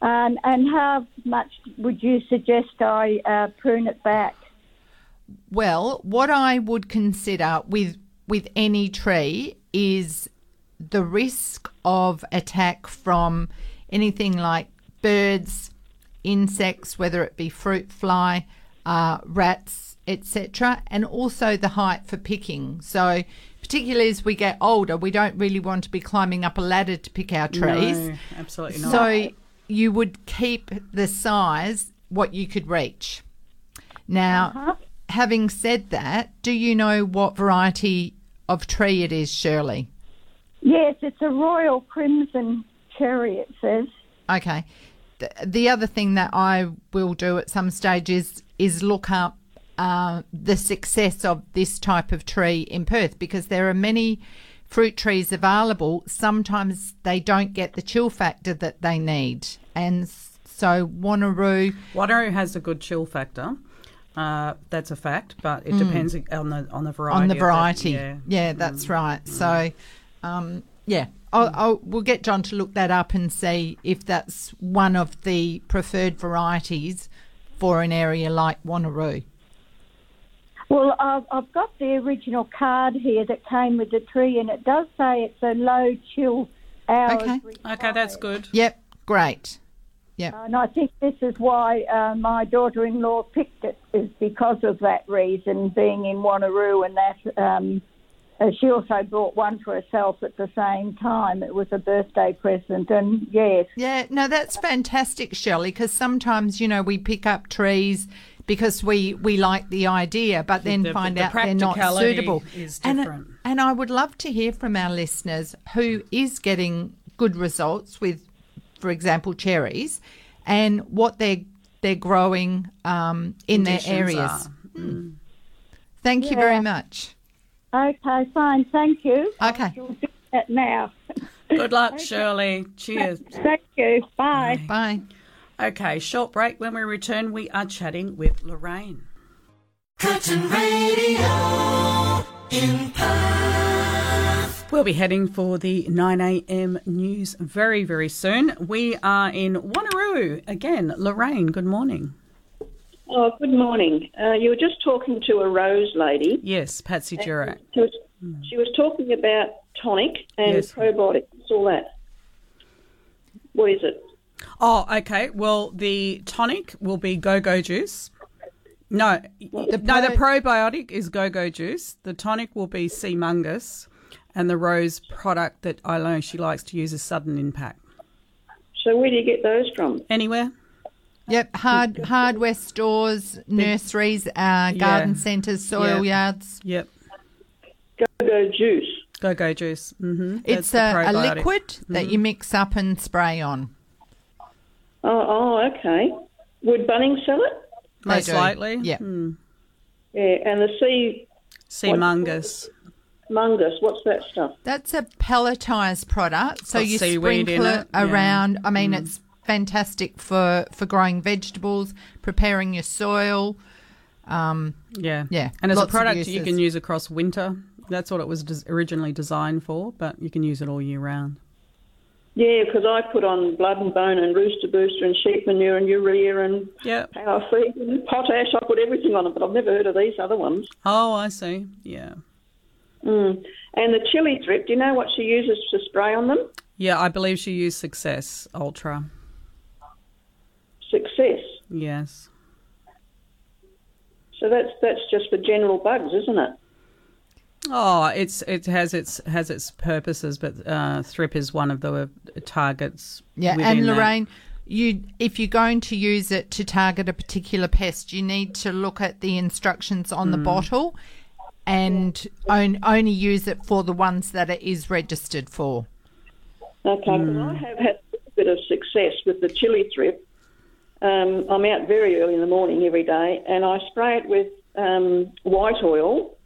And and how much would you suggest I uh, prune it back? Well, what I would consider with with any tree is the risk of attack from anything like birds, insects, whether it be fruit fly, uh, rats, etc., and also the height for picking. So, particularly as we get older, we don't really want to be climbing up a ladder to pick our trees. No, absolutely not. So you would keep the size what you could reach. Now, having said that, do you know what variety of tree it is, Shirley? Yes, it's a royal crimson cherry. It says. Okay. The, the other thing that I will do at some stage is, is look up uh, the success of this type of tree in Perth because there are many fruit trees available. Sometimes they don't get the chill factor that they need. And so Wanneroo, Wanneroo has a good chill factor. Uh, that's a fact, but it depends on the on the variety. Mm. on the of variety. yeah. yeah, that's right. So, um, yeah, I'll, I'll, we'll get John to look that up and see if that's one of the preferred varieties for an area like Wanneroo. Well, I've, I've got the original card here that came with the tree, and it does say it's a low chill hours. Okay. Okay, that's good. Yep, great. And I think this is why uh, my daughter-in-law picked it, is because of that reason, being in Wanneroo, and that um, uh, she also bought one for herself at the same time. It was a birthday present, and yes, Yeah, no, that's fantastic, Shelley, because sometimes, you know, we pick up trees because we, we like the idea, but then The- find the out they're not suitable. is And, different. and I would love to hear from our listeners who is getting good results with, for example, cherries, and what they're they're growing um, in their areas. Mm. Thank you very much. Okay, fine, thank you. Okay. I'll do that now. Good luck, Shirley. Cheers. Thank you. Bye. Bye. Okay, short break. When we return, we are chatting with Lorraine. Curtin Radio in Perth. We'll be heading for the 9 a.m. news very, very soon. We are in Wanneroo again. Lorraine, good morning. Oh, good morning. Uh, you were just talking to a rose lady. Yes, Patsy Durack. She was, she was talking about tonic and Yes. probiotics, all that. What is it? Oh, okay. Well, the tonic will be go-go juice. No, no, the probiotic is go-go juice. The tonic will be Seamungus, and the rose product that I know she likes to use is sudden impact. So where do you get those from? Anywhere? Yep, hard hardware stores, nurseries, uh, garden centres, soil Yeah. yards. Yep. Go-go juice. Go-go juice. Mm-hmm. It's a, a liquid that you mix up and spray on. Oh, oh, okay. Would Bunnings sell it? They Most do. likely. Yeah. Hmm. Yeah, and the sea Sea What- mungus. mungus, what's that stuff? That's a pelletized product, so got you seaweed in sprinkle it, it yeah. around. I mean, it's fantastic for for growing vegetables, preparing your soil. Um, Yeah. Yeah, And as a product you can use across winter. That's what it was des- originally designed for, but you can use it all year round. Yeah, because I put on blood and bone and rooster booster and sheep manure and urea and Yeah. power feed and potash. I put everything on it, but I've never heard of these other ones. Oh, I see. Yeah. Mm. And the chili thrip, do you know what she uses to spray on them? Yeah, I believe she used Success Ultra. Success. Yes. So that's that's just for general bugs, isn't it? Oh, it's it has its has its purposes, but uh, thrip is one of the targets. Yeah, within and that. Lorraine, you if you're going to use it to target a particular pest, you need to look at the instructions on the Mm. bottle and on, only use it for the ones that it is registered for. Okay, Hmm. I have had a bit of success with the chili thrip. Um, I'm out very early in the morning every day, and I spray it with um, white oil,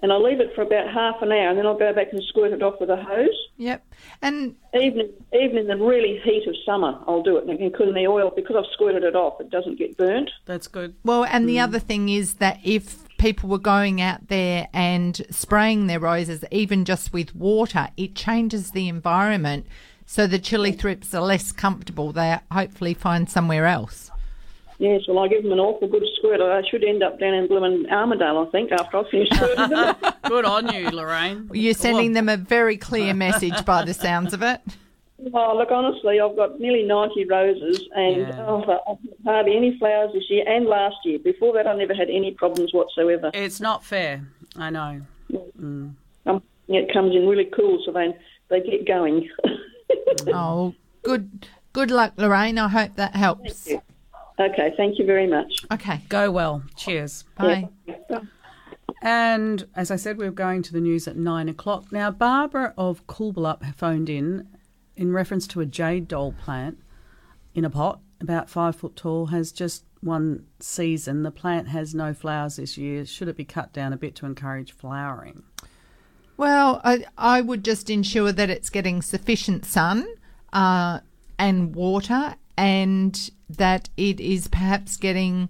and I leave it for about half an hour, and then I'll go back and squirt it off with a hose. Yep, and even even in the really heat of summer, I'll do it and because the oil because I've squirted it off, it doesn't get burnt. That's good. Well, and the other thing is that if people were going out there and spraying their roses, even just with water, it changes the environment. So the chili thrips are less comfortable. They hopefully find somewhere else. Yes, well, I give them an awful good squirt. I should end up down in Bloomin' Armadale, I think, after I finish squirting them. [LAUGHS] Good on you, Lorraine. You're sending them a very clear message by the sounds of it. Oh, look, honestly, I've got nearly 90 roses and Yeah. oh, hardly any flowers this year and last year. Before that, I never had any problems whatsoever. It's not fair. I know. Mm. Um, it comes in really cool, so they, they get going. [LAUGHS] [LAUGHS] Oh, good good luck, Lorraine. I hope that helps. okay, thank you very much. Okay, Go well. Cheers. bye. And as I said, we we're going to the news at nine o'clock. Now, Barbara of Coolbellup phoned in in reference to a jade doll plant in a pot, about five foot tall, has just one season. The plant has no flowers this year. Should it be cut down a bit to encourage flowering? Well, I, I would just ensure that it's getting sufficient sun uh, and water and that it is perhaps getting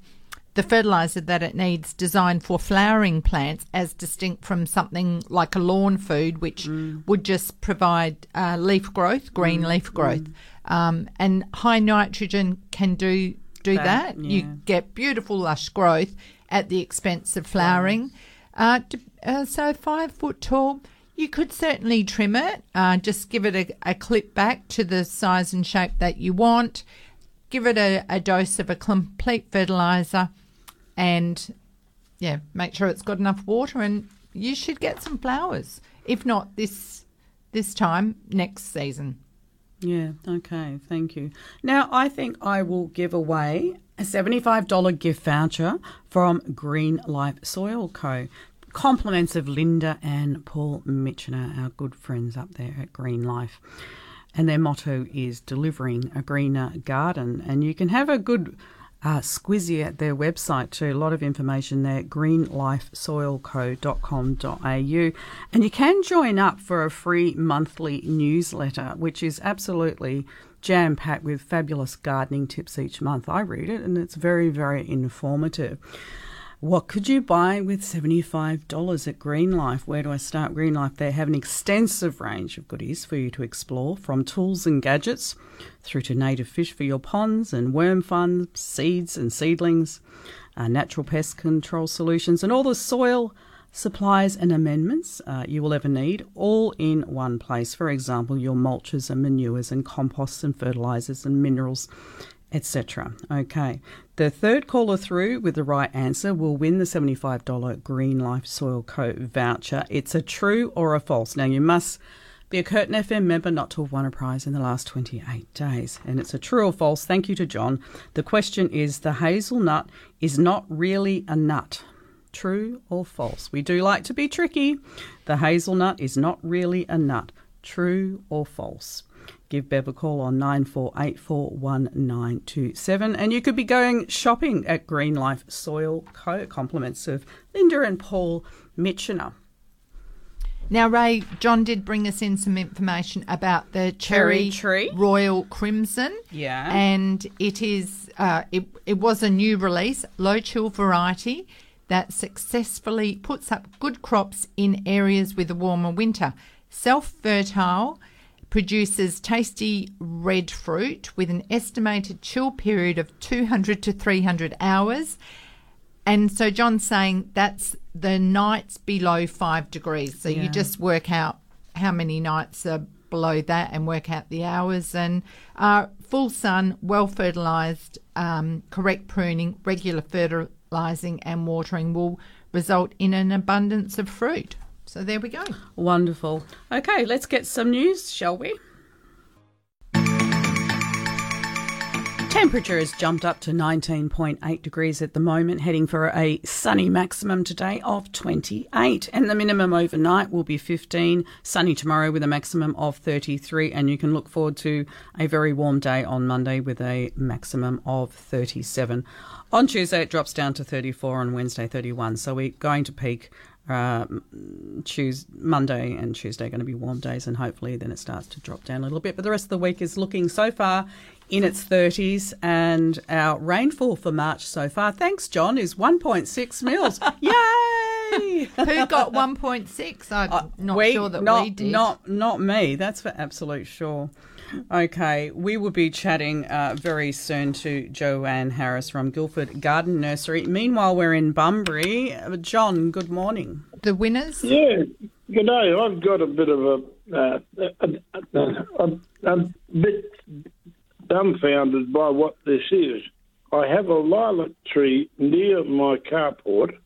the fertilizer that it needs designed for flowering plants as distinct from something like a lawn food, which would just provide uh, leaf growth, green leaf growth. Um, and high nitrogen can do do That, that. yeah. You get beautiful lush growth at the expense of flowering. Uh, uh, so five foot tall. You could certainly trim it. Uh, just give it a, a clip back to the size and shape that you want. Give it a, a dose of a complete fertilizer, and yeah, make sure it's got enough water, and you should get some flowers. If not this this time, next season. Yeah, okay, thank you. Now, I think I will give away a $75 gift voucher from Green Life Soil Co. Compliments of Linda and Paul Mitchener, our good friends up there at Green Life. And their motto is delivering a greener garden. And you can have a good uh, squizzy at their website too. A lot of information there, greenlifesoilco.com.au. And you can join up for a free monthly newsletter, which is absolutely jam packed with fabulous gardening tips each month. I read it and it's very, very informative. What could you buy with $75 at Green Life? Where do I start? Green Life, they have an extensive range of goodies for you to explore from tools and gadgets through to native fish for your ponds and worm funds, seeds and seedlings, uh, natural pest control solutions, and all the soil supplies and amendments uh, you will ever need, all in one place. For example, your mulches and manures and composts and fertilizers and minerals etc. Okay. The third caller through with the right answer will win the $75 Green Life Soil Co voucher. It's a true or a false. Now, you must be a Curtin FM member not to have won a prize in the last 28 days. And it's a true or false. Thank you to John. The question is the hazelnut is not really a nut. True or false? We do like to be tricky. The hazelnut is not really a nut. True or false? Give Bev a call on 94841927 and you could be going shopping at Green Life Soil Co. Compliments of Linda and Paul Mitchener. Now, Ray, John did bring us in some information about the cherry, Cherry tree. Royal Crimson. Yeah. And it is, uh, it, it was a new release, low chill variety that successfully puts up good crops in areas with a warmer winter. Self fertile, produces tasty red fruit with an estimated chill period of 200 to 300 hours. And so John's saying that's the nights below five degrees. So Yeah. you just work out how many nights are below that and work out the hours. And uh, full sun, well fertilized, um, correct pruning, regular fertilizing and watering will result in an abundance of fruit. So there we go. Wonderful. Okay, let's get some news, shall we? Temperature has jumped up to 19.8 degrees at the moment, heading for a sunny maximum today of 28. And the minimum overnight will be 15. Sunny tomorrow with a maximum of 33. And you can look forward to a very warm day on Monday with a maximum of 37. On Tuesday, it drops down to 34. On Wednesday, 31. So we're going to peak uh, Tues Monday and Tuesday are going to be warm days, and hopefully then it starts to drop down a little bit. But the rest of the week is looking so far in its 30s, and our rainfall for March so far, thanks John, is 1.6 mils. [LAUGHS] Yay! Who got 1.6? I'm not we, sure that not, we did. Not, not me. That's for absolute sure. Okay, we will be chatting uh, very soon to Joanne Harris from Guildford Garden Nursery. Meanwhile, we're in Bunbury. Uh, John, good morning. the winners? Yeah, good day. I've got a bit of a, uh, a, a, a, a bit dumbfounded by what this is. I have a lilac tree near my carport.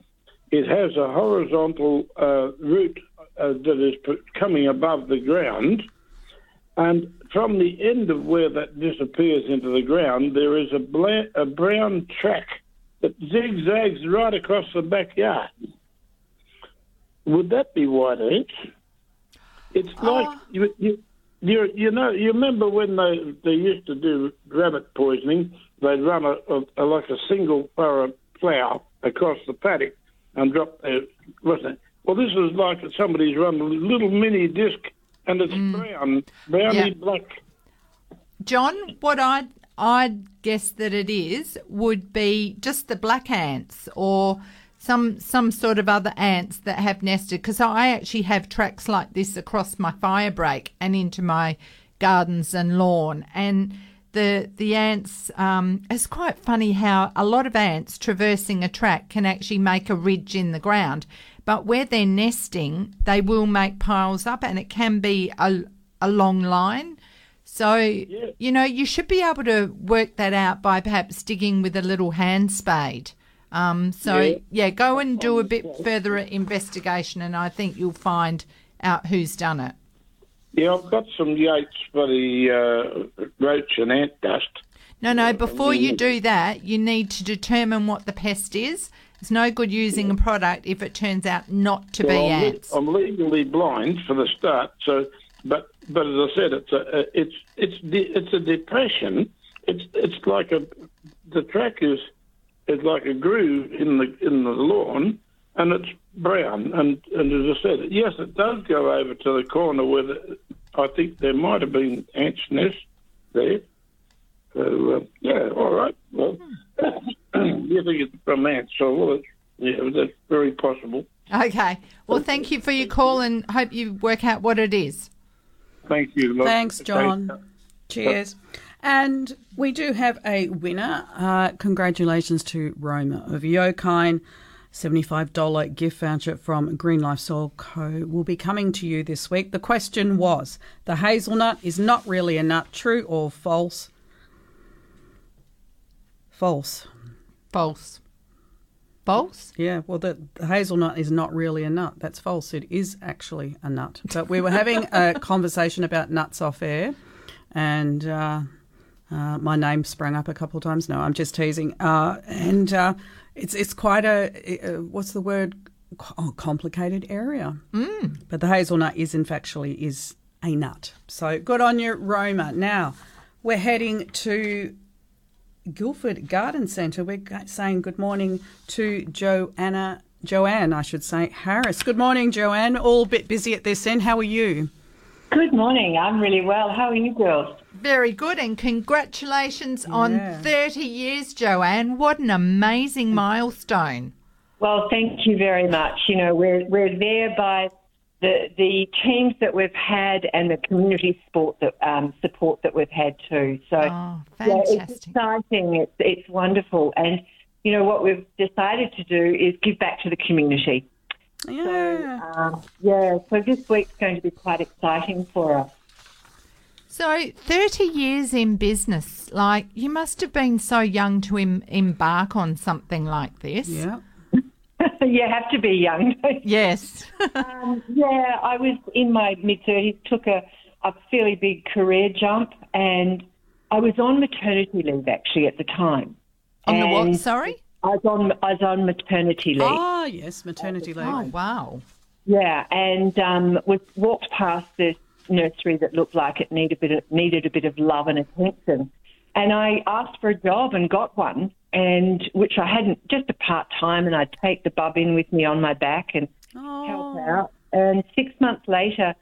It has a horizontal uh, root uh, that is coming above the ground, and from the end of where that disappears into the ground, there is a, bla- a brown track that zigzags right across the backyard. Would that be white ants? It's oh. like you, you, you, you know, you remember when they they used to do rabbit poisoning? They'd run a, a, a like a single furrow plough across the paddock and drop their wasn't it? Well, this is like somebody's run a little mini disc, and it's brown, browny Yeah. black. John, what I'd, I'd guess that it is would be just the black ants or some some sort of other ants that have nested. Because I actually have tracks like this across my fire break and into my gardens and lawn. And the the ants, um, it's quite funny how a lot of ants traversing a track can actually make a ridge in the ground. But where they're nesting, they will make piles up, and it can be a, a long line. So, you know, you should be able to work that out by perhaps digging with a little hand spade. Um, so, Yeah. yeah. go and do a bit further investigation, and I think you'll find out who's done it. Yeah, I've got some yates for the uh, roach and ant dust. No, no, before you do that, you need to determine what the pest is. It's no good using a product if it turns out not to Well, be I'm, le- ants. I'm legally blind for the start. So, but but as I said, it's a it's it's de- it's a depression. It's it's like a the track is is like a groove in the in the lawn, and it's brown. And and as I said, yes, it does go over to the corner where the, I think there might have been ants' nest there. So uh, yeah, all right. Well, [CLEARS THROAT] you think it's from ants? So well, it's, yeah, that's very possible. Okay. Well, thank you for your call and hope you work out what it is. Thank you. Look, Thanks, John. Cheers. And we do have a winner. Uh, congratulations to Roma of Yokine. $75 gift voucher from Green Life Soil Co. will be coming to you this week. The question was the hazelnut is not really a nut, true or false? False. False. False? Yeah, well, the, the hazelnut is not really a nut. That's false. It is actually a nut. But we were having a [LAUGHS] conversation about nuts off air, and uh, uh, my name sprang up a couple of times. No, I'm just teasing. Uh, and uh, it's it's quite a uh, what's the word? Oh, complicated area. Mm. But the hazelnut is in factually is a nut. So good on you, Roma. Now we're heading to Guildford Garden Centre. We're saying good morning to Joanna Joanne, I should say, Harris. Good morning, Joanne. All a bit busy at this end. How are you? Good morning. I'm really well. How are you girls? Very good, and congratulations on 30 years, Joanne. What an amazing milestone. Well, thank you very much. You know, we're we're there by the the teams that we've had and the community sport that um, support that we've had too. So Oh, yeah, it's exciting. It's it's wonderful, and you know what we've decided to do is give back to the community. Yeah. So, um, yeah. So this week's going to be quite exciting for us. So, 30 years in business, like, you must have been so young to em- embark on something like this. Yeah. [LAUGHS] you have to be young. Yes. [LAUGHS] um, yeah, I was in my mid thirties, took a, a fairly big career jump, and I was on maternity leave actually at the time. On the what, sorry? I was on I was on maternity leave. Ah, yes, maternity leave. Oh, wow. Yeah, and um, was walked past this nursery that looked like it needed a bit of, needed a bit of love and attention, and I asked for a job and got one, and which I hadn't just a part time, and I'd take the bub in with me on my back and help out. And six months later,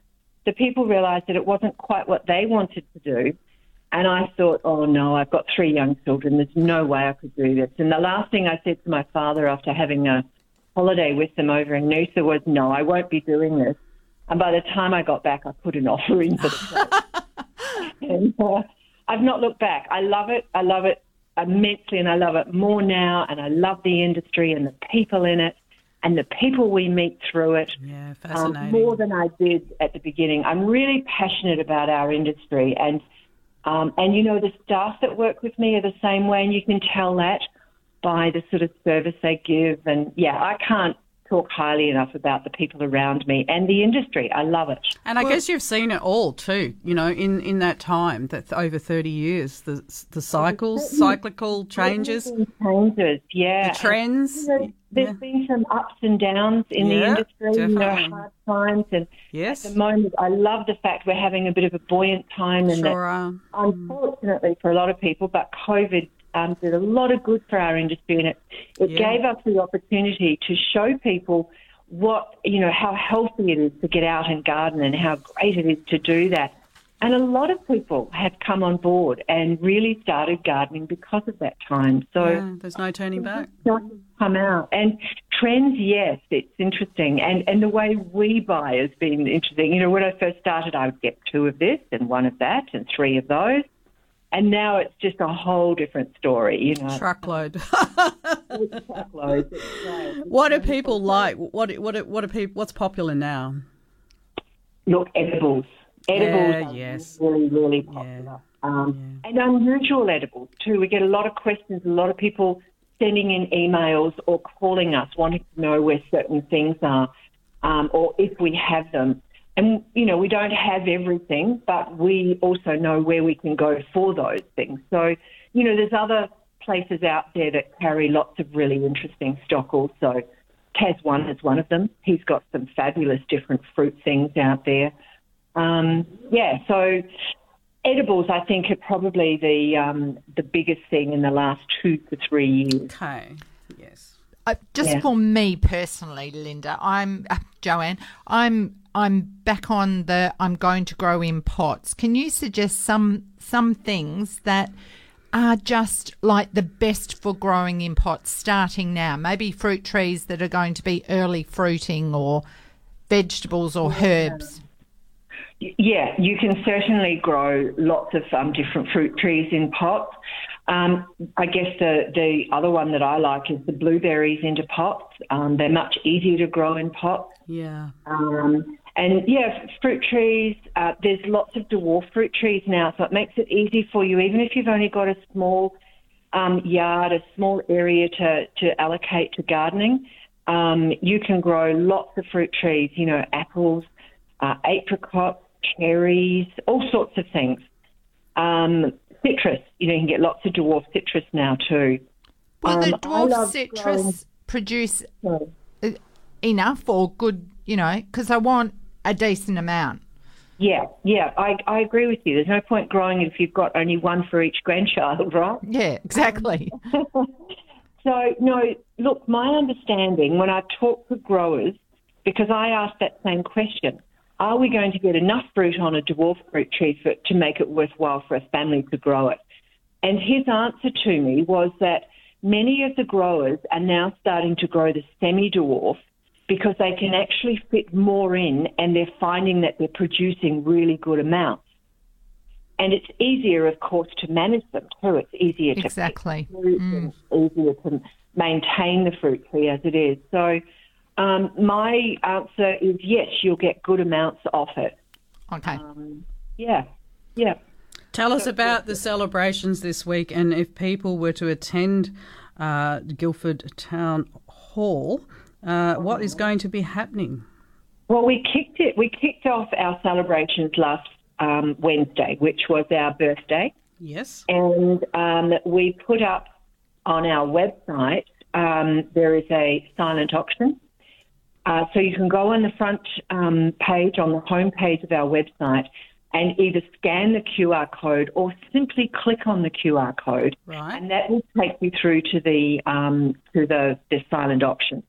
the people realised that it wasn't quite what they wanted to do. And I thought, oh no, I've got three young children. There's no way I could do this. And the last thing I said to my father after having a holiday with them over in Noosa was, no, I won't be doing this. And by the time I got back, I put an offer in for the [LAUGHS] place. and uh, I've not looked back. I love it. I love it immensely, and I love it more now. And I love the industry and the people in it, and the people we meet through it. Yeah, um, more than I did at the beginning. I'm really passionate about our industry, and um, and you know the staff that work with me are the same way, and you can tell that by the sort of service they give. And yeah, I can't talk highly enough about the people around me and the industry. I love it. And I guess you've seen it all too, you know, in, in that time, that over 30 years, the the cycles, cyclical changes, changes, yeah. the trends. You know, there's been some ups and downs in the Yeah, industry, you know, hard times. And Yes. at the moment, I love the fact we're having a bit of a buoyant time. And Sure that, are. Mm. unfortunately for a lot of people, but COVID um, did a lot of good for our industry, and it, it Yeah. gave us the opportunity to show people what you know how healthy it is to get out and garden, and how great it is to do that. And a lot of people have come on board and really started gardening because of that time. So Yeah, there's no turning back. come out. And trends, yes, it's interesting. And and the way we buy has been interesting. You know, when I first started, I would get two of this and one of that and three of those. And now it's just a whole different story, you know. Truckload. Truckloads. It's. [LAUGHS] What do people like? What what what are people? What's popular now? Look, edibles. Edibles Yeah, are yes. really, really popular. Um, And unusual edibles too. We get a lot of questions, a lot of people sending in emails or calling us wanting to know where certain things are um, or if we have them. And, you know, we don't have everything, but we also know where we can go for those things. So, you know, there's other places out there that carry lots of really interesting stock also. Tass1 is one of them. He's got some fabulous different fruit things out there. Um, yeah, so edibles, I think, are probably the um, the biggest thing in the last two to three years. Okay, Uh, just Yeah. for me personally, Linda, I'm uh, Joanne. I'm I'm back on the. I'm going to grow in pots. Can you suggest some some things that are just like the best for growing in pots starting now? Maybe fruit trees that are going to be early fruiting, or vegetables or herbs. Yeah, you can certainly grow lots of um, different fruit trees in pots. Um, I guess the, the other one that I like is the blueberries into pots. Um, they're much easier to grow in pots. Yeah. Um, and yeah, fruit trees, uh, there's lots of dwarf fruit trees now, so it makes it easy for you, even if you've only got a small um, yard, a small area to, to allocate to gardening. Um, you can grow lots of fruit trees, you know, apples, uh, apricots, cherries, all sorts of things. Um, citrus, you know, you can get lots of dwarf citrus now too. Will the Um, I dwarf citrus growing- produce enough or good? You know, because I want a decent amount. Yeah, yeah, I, I agree with you. There's no point growing if you've got only one for each grandchild, [LAUGHS] right? Yeah, exactly. [LAUGHS] So, no, look, my understanding when I talk to growers, because I asked that same question, are we going to get enough fruit on a dwarf fruit tree for, to make it worthwhile for a family to grow it? And his answer to me was that many of the growers are now starting to grow the semi dwarf because they can actually fit more in and they're finding that they're producing really good amounts. And it's easier, of course, to manage them too. It's easier to Exactly. and mm. easier to maintain the fruit tree as it is. So, um, my answer is yes, you'll get good amounts off it. Okay. Um, yeah, yeah. Tell us about the celebrations this week, and if people were to attend uh, Guildford Town Hall, uh, what is going to be happening? Well, we kicked it. We kicked off our celebrations last um, Wednesday, which was our birthday. Yes. and um, we put up on our website um, there is a silent auction. Uh, so you can go on the front um, page, on the home page of our website, and either scan the QR code or simply click on the QR code, Right. and that will take you through to the um, to the, the silent auction.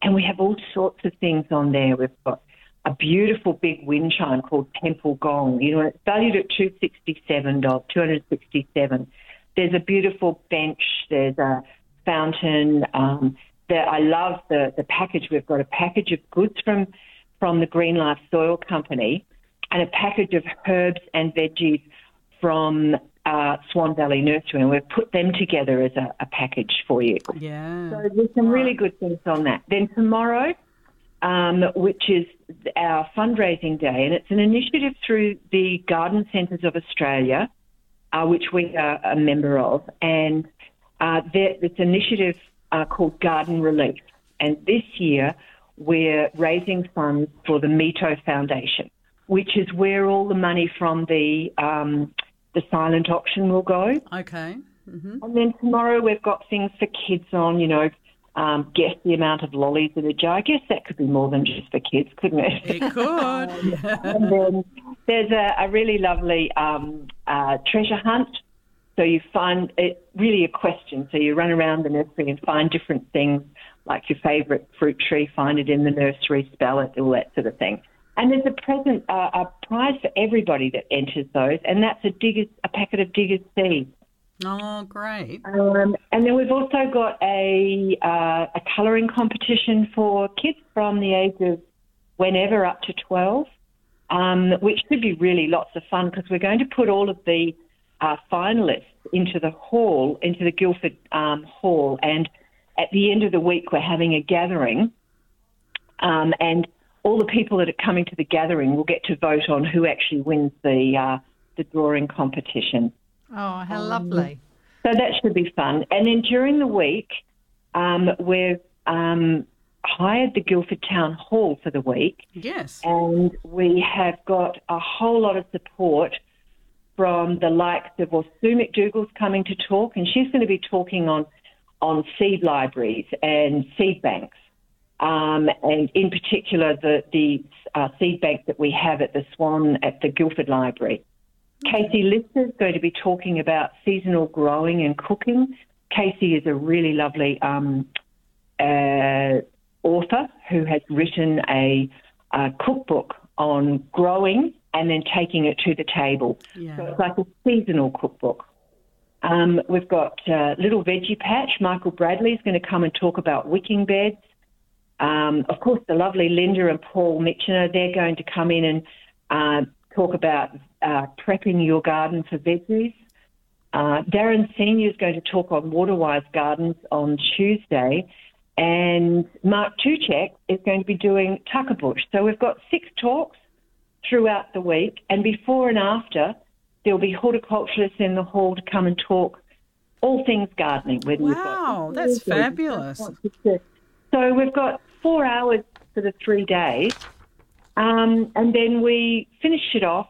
And we have all sorts of things on there. We've got a beautiful big wind chime called Temple Gong. You know, it's valued at two sixty seven dollars, two hundred sixty seven. There's a beautiful bench. There's a fountain. Um, that I love the the package. We've got a package of goods from from the Green Life Soil Company, and a package of herbs and veggies from uh, Swan Valley Nursery, and we've put them together as a, a package for you. Yeah. So there's some really good things on that. Then tomorrow, um, which is our fundraising day, and it's an initiative through the Garden Centres of Australia, uh, which we are a member of, and uh, there, this initiative uh, called Garden Relief. And this year, we're raising funds for the Mito Foundation, which is where all the money from the um, the silent auction will go. Okay. hmm And then tomorrow we've got things for kids on, you know, um, guess the amount of lollies in a jar. I guess that could be more than just for kids, couldn't it? It could. [LAUGHS] and then there's a, a really lovely um, uh, treasure hunt. So you find it really a question. So you run around the nursery and find different things, like your favourite fruit tree, find it in the nursery, spell it, all that sort of thing. And there's a present, uh, a prize for everybody that enters those, and that's a digger's, a packet of digger's seeds. Oh, great. Um, and then we've also got a uh, a colouring competition for kids from the age of whenever up to 12, um, which should be really lots of fun because we're going to put all of the uh, finalists into the hall, into the Guildford um, Hall, and at the end of the week we're having a gathering, um, and all the people that are coming to the gathering will get to vote on who actually wins the uh, the drawing competition. Oh, how lovely. So that should be fun. And then during the week, um, we've um, hired the Guildford Town Hall for the week, Yes. and we have got a whole lot of support from the likes of well, McDougall's coming to talk, and she's going to be talking on on seed libraries and seed banks, um, and in particular the the uh, seed bank that we have at the Swan at the Guildford Library. Casey Lister is going to be talking about seasonal growing and cooking. Casey is a really lovely um, uh, author who has written a, a cookbook on growing and then taking it to the table. Yeah. So it's like a seasonal cookbook. Um, we've got uh, Little Veggie Patch. Michael Bradley is going to come and talk about wicking beds. Um, of course, the lovely Linda and Paul Mitchener, they're going to come in and uh, talk about uh, prepping your garden for veggies. Uh, Darren Senior is going to talk on Waterwise Gardens on Tuesday, and Mark Tuchek is going to be doing Tucker Bush. So we've got six talks throughout the week, and before and after, there'll be horticulturists in the hall to come and talk all things gardening. Whether you've got Wow, that's fabulous. so we've got four hours for the three days, um, and then we finish it off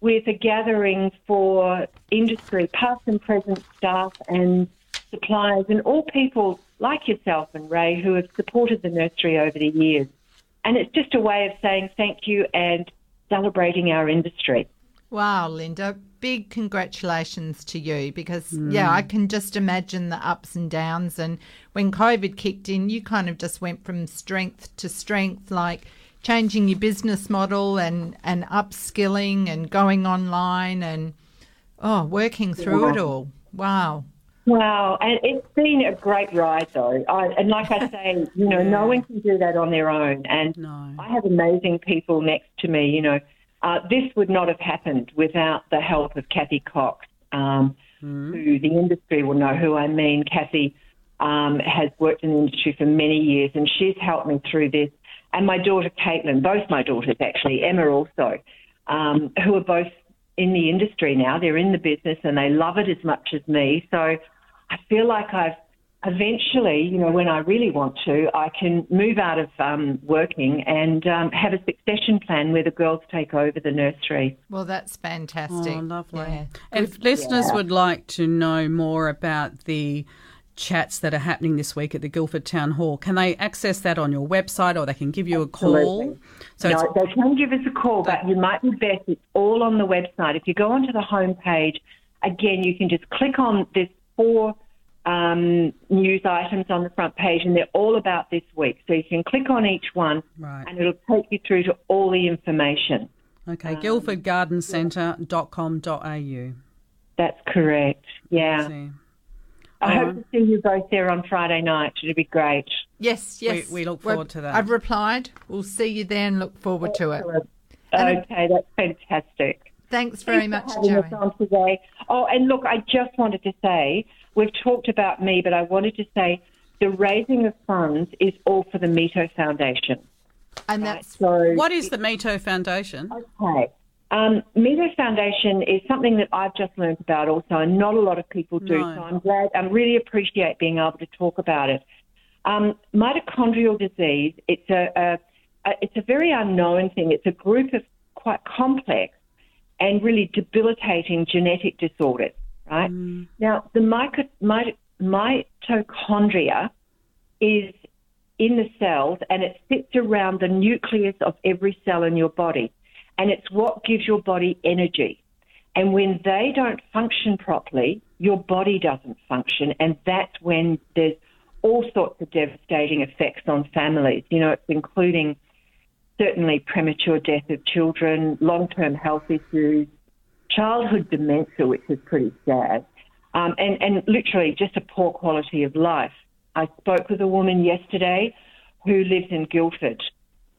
with a gathering for industry, past and present staff and suppliers, and all people like yourself and Ray who have supported the nursery over the years. And it's just a way of saying thank you and celebrating our industry. Wow, Linda. big congratulations to you because, hmm. yeah, I can just imagine the ups and downs. And when COVID kicked in, you kind of just went from strength to strength, like changing your business model and, and upskilling and going online and, oh, working through it all. Wow. Wow, and it's been a great ride, though. I, and like I [LAUGHS] say, you know, no one can do that on their own. And I have amazing people next to me. You know, uh, this would not have happened without the help of Kathy Cox, um, who the industry will know who I mean. Kathy um, has worked in the industry for many years, and she's helped me through this. And my daughter Caitlin, both my daughters actually, Emma also, um, who are both in the industry now. They're in the business and they love it as much as me. So I feel like I've eventually, you know, when I really want to, I can move out of um, working and um, have a succession plan where the girls take over the nursery. Well, that's fantastic. Oh, lovely. Yeah. If Good. listeners Yeah. would like to know more about the chats that are happening this week at the Guildford Town Hall, can they access that on your website or they can give you a call? Absolutely. So no, they can give us a call, but you might be best. It's all on the website. If you go onto the homepage, again, you can just click on this four um, news items on the front page, and they're all about this week. So you can click on each one, Right. and it'll take you through to all the information. okay, Um, guildfordgardencentre.com.au. That's correct. Yeah. See. I hope uh-huh. to see you both there on Friday night. It'll be great. Yes, yes. we look We're- forward to that. I've replied. We'll see you there and look forward to it. And- Okay, that's fantastic. Thanks very Thanks much, for having us Joey. on today. Oh, and look, I just wanted to say we've talked about me, but I wanted to say the raising of funds is all for the Mito Foundation. And that's so. What is the Mito Foundation? Okay. Um, Mito Foundation is something that I've just learned about also, and not a lot of people do. No. So I'm glad, I really appreciate being able to talk about it. Um, mitochondrial disease, it's a, a, a, it's a very unknown thing. It's a group of quite complex and really debilitating genetic disorders, right? Now, the mito, mitochondria is in the cells and it sits around the nucleus of every cell in your body. And it's what gives your body energy. And when they don't function properly, your body doesn't function. And that's when there's all sorts of devastating effects on families. You know, it's including certainly premature death of children, long term health issues, childhood dementia, which is pretty sad, um, and, and literally just a poor quality of life. I spoke with a woman yesterday who lives in Guildford,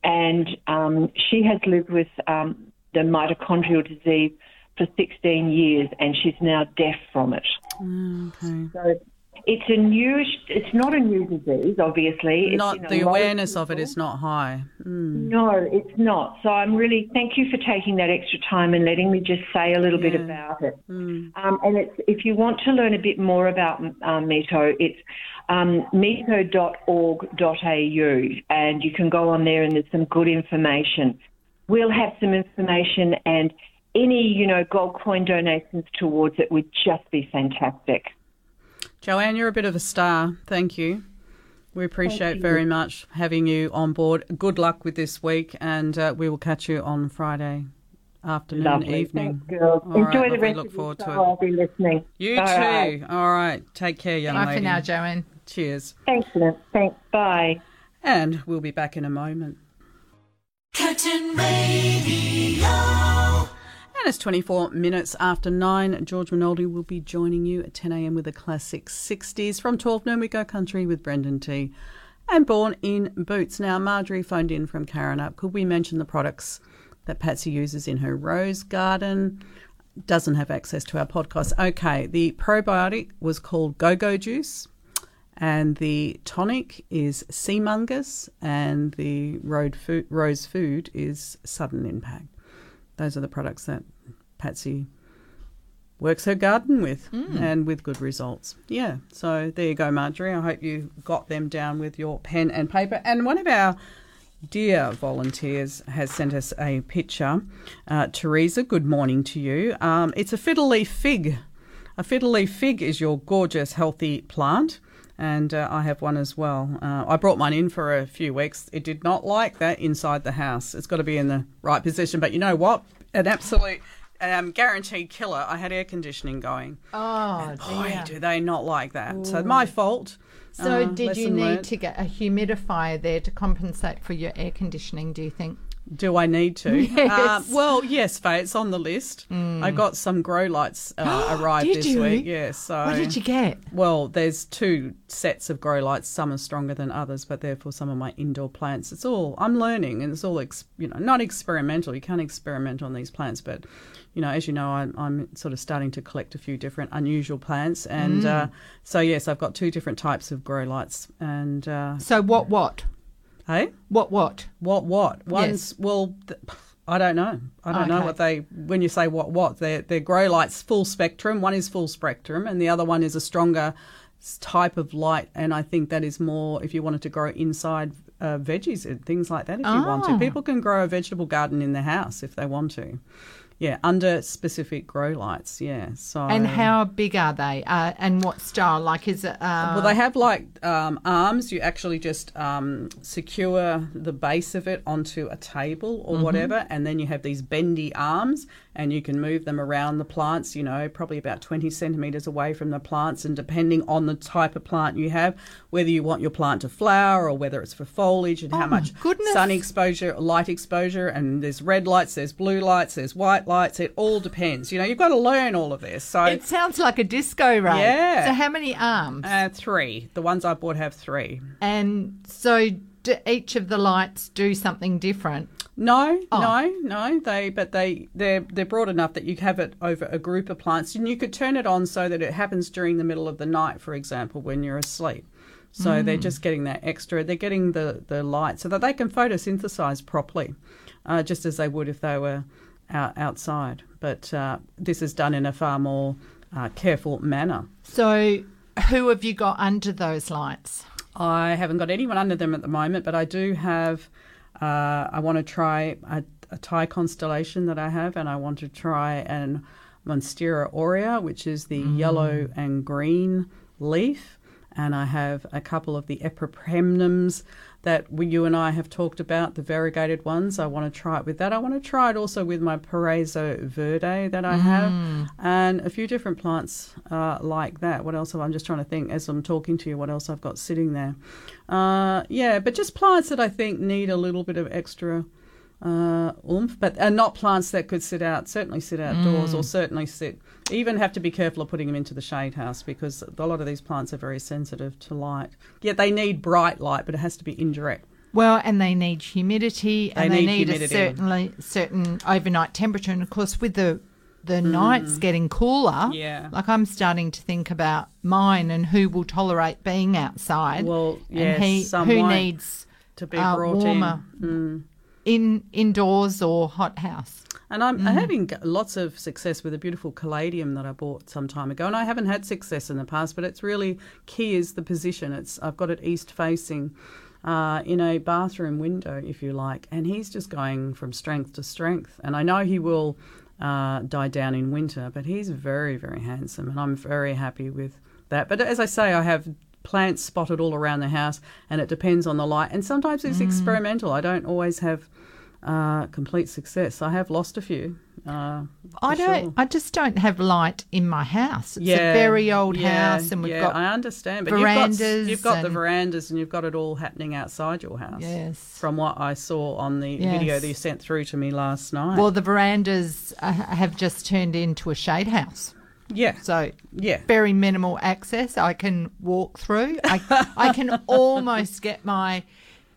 and um, she has lived with um, the mitochondrial disease for 16 years, and she's now deaf from it. Okay. So it's a new, it's not a new disease, obviously. It's Not the lot of awareness of it is not high. Mm. no, it's not. So I'm really thank you for taking that extra time and letting me just say a little bit about it. Mm. Um, and it's, if you want to learn a bit more about um, Mito, it's um, mito.org.au, and you can go on there and there's some good information. We'll have some information, and any you know gold coin donations towards it would just be fantastic. Joanne, you're a bit of a star. Thank you. We appreciate you. very much having you on board. Good luck with this week, and uh, we will catch you on Friday afternoon, Lovely. evening. Thanks, girls. All right, Enjoy the lovely. rest Look of forward to show. it. I'll be listening. You All too. right. All right. Take care, young Bye lady. for now, Joanne. Cheers. Thanks, Lynn. Thanks. Bye. And we'll be back in a moment. Curtin Radio. And it's 24 minutes after 9. George Minoldi will be joining you at 10 a.m. with the classic 60s. From 12 noon, we go country with Brendan T. And Born in Boots. Now, Marjorie phoned in from Karrinyup. Could we mention the products that Patsy uses in her rose garden? Doesn't have access to our podcast. Okay, the probiotic was called Go Go Juice. And the tonic is Seamungus, and the road food, rose food is Sudden Impact. Those are the products that Patsy works her garden with, and with good results. Yeah, so there you go, Marjorie. I hope you got them down with your pen and paper. And one of our dear volunteers has sent us a picture. Uh, Teresa, good morning to you. Um, it's a fiddle leaf fig. A fiddle leaf fig is your gorgeous, healthy plant and uh, I have one as well. Uh, I brought mine in for a few weeks. It did not like that inside the house. It's got to be in the right position. But you know what? An absolute um, guaranteed killer. I had air conditioning going. Oh, Boy, dear. do they not like that. So my fault. So Uh, did you need learnt. to get a humidifier there to compensate for your air conditioning? Do you think? Do I need to? [LAUGHS] Yes. Uh, well, yes, Faye, it's on the list. I got some grow lights uh, [GASPS] arrived Did this you? week. Yes. so What did you get? Well, there's two sets of grow lights. Some are stronger than others, but they're for some of my indoor plants. It's all I'm learning, and it's all ex, you know not experimental. You can't experiment on these plants, but you know, as you know, I'm, I'm sort of starting to collect a few different unusual plants, and Mm. uh, so yes, I've got two different types of grow lights, and uh, So what? What? Hey, What? What? what what one's well. Th- I don't know. I don't know what they. When you say what what, they're they're grow lights full spectrum. One is full spectrum, and the other one is a stronger type of light. And I think that is more if you wanted to grow inside uh, veggies and things like that. If you want to, Oh. people can grow a vegetable garden in their house if they want to. Yeah, under specific grow lights. Yeah. So And how big are they? Uh, and what style? Like, is it? Uh, well, they have like um, arms. You actually just um, secure the base of it onto a table or Mhm. whatever, and then you have these bendy arms, and you can move them around the plants. You know, probably about twenty centimeters away from the plants, and depending on the type of plant you have, whether you want your plant to flower or whether it's for foliage, and Oh, how much goodness. sun exposure, light exposure, and there's red lights, there's blue lights, there's white lights. It all depends. You know, you've got to learn all of this. So It sounds like a disco ray. Yeah. So how many arms? uh, three. The ones I bought have three. and so do each of the lights do something different? No, Oh. no, no. They, but they, they're they're broad enough that you have it over a group of plants, and you could turn it on so that it happens during the middle of the night, for example, when you're asleep. So they're Mm. just getting that extra. They're getting the the light so that they can photosynthesize properly, uh, just as they would if they were out, outside. But uh, this is done in a far more uh, careful manner. So who have you got under those lights? I haven't got anyone under them at the moment, but I do have. Uh, I want to try a, a Thai constellation that I have, and I want to try an Monstera aurea, which is the yellow and green leaf. And I have a couple of the epipremnums that we, you and I have talked about, the variegated ones. I want to try it with that. I want to try it also with my Paraiso verde that I have, Mm. and a few different plants uh, like that. What else? Have, I'm just trying to think as I'm talking to you. What else I've got sitting there? Uh, yeah, but just plants that I think need a little bit of extra uh, oomph, but and not plants that could sit out. Certainly sit outdoors, Mm. or certainly sit. Even have to be careful of putting them into the shade house because a lot of these plants are very sensitive to light. Yet they need bright light, but it has to be indirect. Well, and they need humidity, and They they, need need, a certainly certain overnight temperature. And of course, with the the Mm. nights getting cooler, Yeah. like I'm starting to think about mine and who will tolerate being outside. Well, yes, and he, who needs to be uh, brought warmer in. Mm. in indoors or hot house. And I'm Mm. having lots of success with a beautiful caladium that I bought some time ago, and I haven't had success in the past. But it's really key is the position. It's I've got it east facing, uh, in a bathroom window, if you like, and he's just going from strength to strength. And I know he will uh, die down in winter, but he's very very handsome, and I'm very happy with that. But as I say, I have plants spotted all around the house, and it depends on the light. And sometimes it's Mm. experimental. I don't always have uh, complete success. I have lost a few. Uh, I don't. sure. I just don't have light in my house. It's Yeah, a very old yeah, house, and we've yeah, got I understand, but verandas. you've got, you've got the verandas and you've got it all happening outside your house. Yes. From what I saw on the video Yes. that you sent through to me last night. Well, the verandas uh, have just turned into a shade house. Yeah. So yeah, very minimal access. I can walk through. I, I can [LAUGHS] almost get my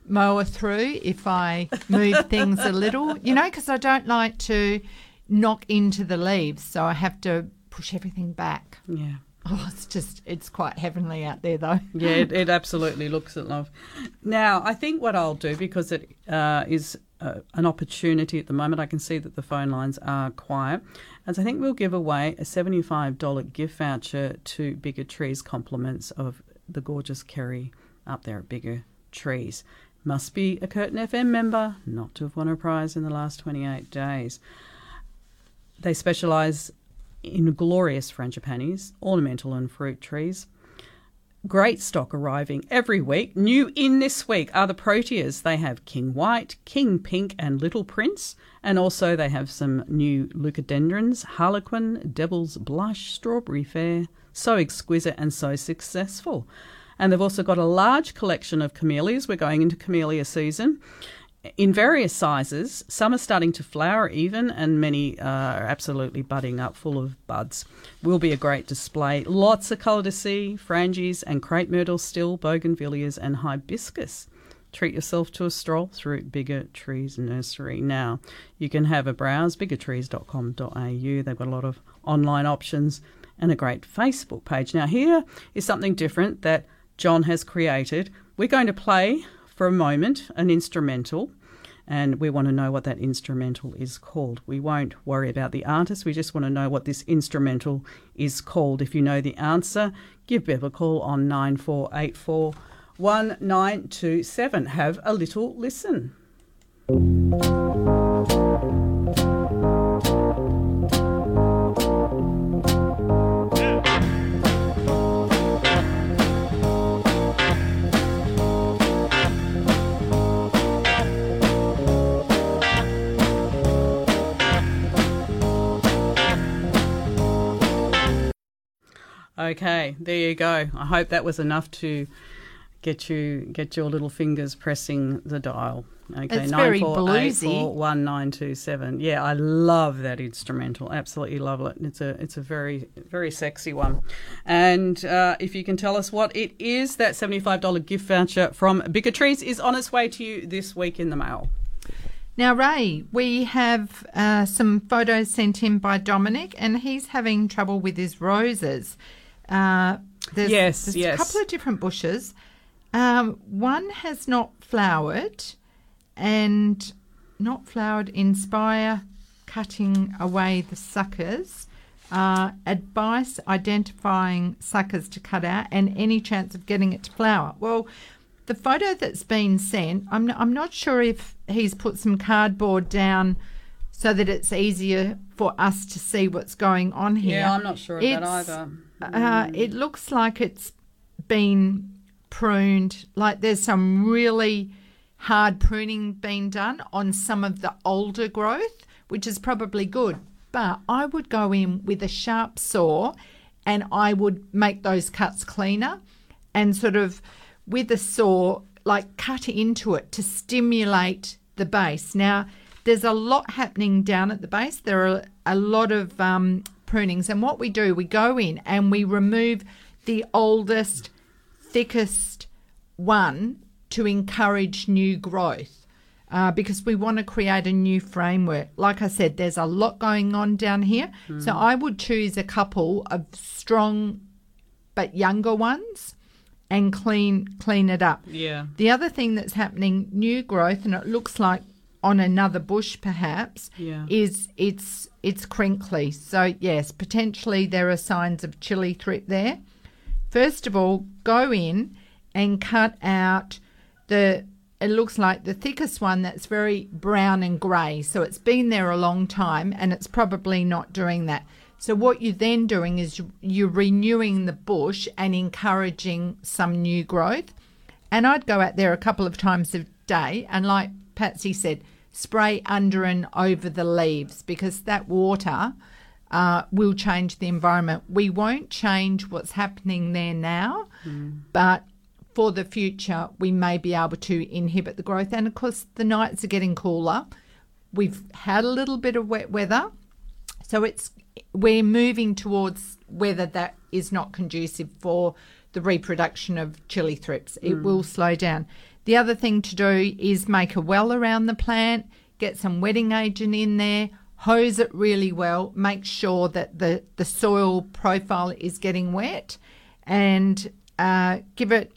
mower through if I move things a little, you know, because I don't like to knock into the leaves. So I have to push everything back. Yeah. Oh, it's just, it's quite heavenly out there though. Yeah, it, it absolutely looks it, love. Now, I think what I'll do, because it uh, is uh, an opportunity at the moment, I can see that the phone lines are quiet, as I think we'll give away a $75 gift voucher to Bigger Trees compliments of the gorgeous Kerry up there at Bigger Trees. Must be a Curtin FM member not to have won a prize in the last 28 days. They specialise in glorious frangipanis, ornamental and fruit trees great stock arriving every week. New in this week are the Proteas. They have King White, King Pink, and Little Prince. And also they have some new leucadendrons, Harlequin, Devil's Blush, Strawberry Fair. So exquisite and so successful. And they've also got a large collection of camellias. We're going into camellia season in various sizes. Some are starting to flower even, and many uh, are absolutely budding up, full of buds. Will be a great display. Lots of colour to see frangies and crepe myrtle still, bougainvilleas, and hibiscus. Treat yourself to a stroll through Bigger Trees Nursery. Now, you can have a browse, biggertrees.com.au. They've got a lot of online options and a great Facebook page. Now, here is something different that John has created. We're going to play for a moment an instrumental, and we want to know what that instrumental is called. We won't worry about the artist, we just want to know what this instrumental is called. If you know the answer, give Bev a call on 9484 1927. Have a little listen. Okay, there you go. I hope that was enough to get you get your little fingers pressing the dial. Okay, It's very bluesy. one nine two seven. Yeah, I love that instrumental. Absolutely love it. It's a it's a very very sexy one. And uh, if you can tell us what it is, that seventy five dollar gift voucher from Bigger Trees is on its way to you this week in the mail. Now, Ray, we have uh, some photos sent in by Dominic, and he's having trouble with his roses. Uh, there's, Yes, there's yes. a couple of different bushes. Um, one has not flowered, and not flowered. Inspire cutting away the suckers. Uh, advice identifying suckers to cut out and any chance of getting it to flower. Well, the photo that's been sent, I'm not, I'm not sure if he's put some cardboard down so that it's easier for us to see what's going on here. Yeah, I'm not sure of that It's- either. Uh, it looks like it's been pruned. Like there's some really hard pruning being done on some of the older growth, which is probably good. But I would go in with a sharp saw and I would make those cuts cleaner and sort of with a saw, like cut into it to stimulate the base. Now, there's a lot happening down at the base. There are a lot of um, prunings, and what we do, we go in and we remove the oldest, thickest one to encourage new growth. Uh, because we want to create a new framework. Like I said, there's a lot going on down here. So Mm. I would choose a couple of strong but younger ones and clean clean it up. Yeah. The other thing that's happening, new growth, and it looks like on another bush perhaps, Yeah. is it's it's crinkly. So yes, potentially there are signs of chili thrip there. First of all, go in and cut out the it looks like the thickest one that's very brown and grey. So it's been there a long time and it's probably not doing that. So what you're then doing is you- you're renewing the bush and encouraging some new growth. And I'd go out there a couple of times a day and like Patsy said, spray under and over the leaves because that water uh, will change the environment. We won't change what's happening there now, but for the future, we may be able to inhibit the growth. And of course, the nights are getting cooler. We've had a little bit of wet weather, so it's we're moving towards weather that is not conducive for the reproduction of chili thrips. It Mm. will slow down. The other thing to do is make a well around the plant, get some wetting agent in there, hose it really well, make sure that the, the soil profile is getting wet, and uh, give it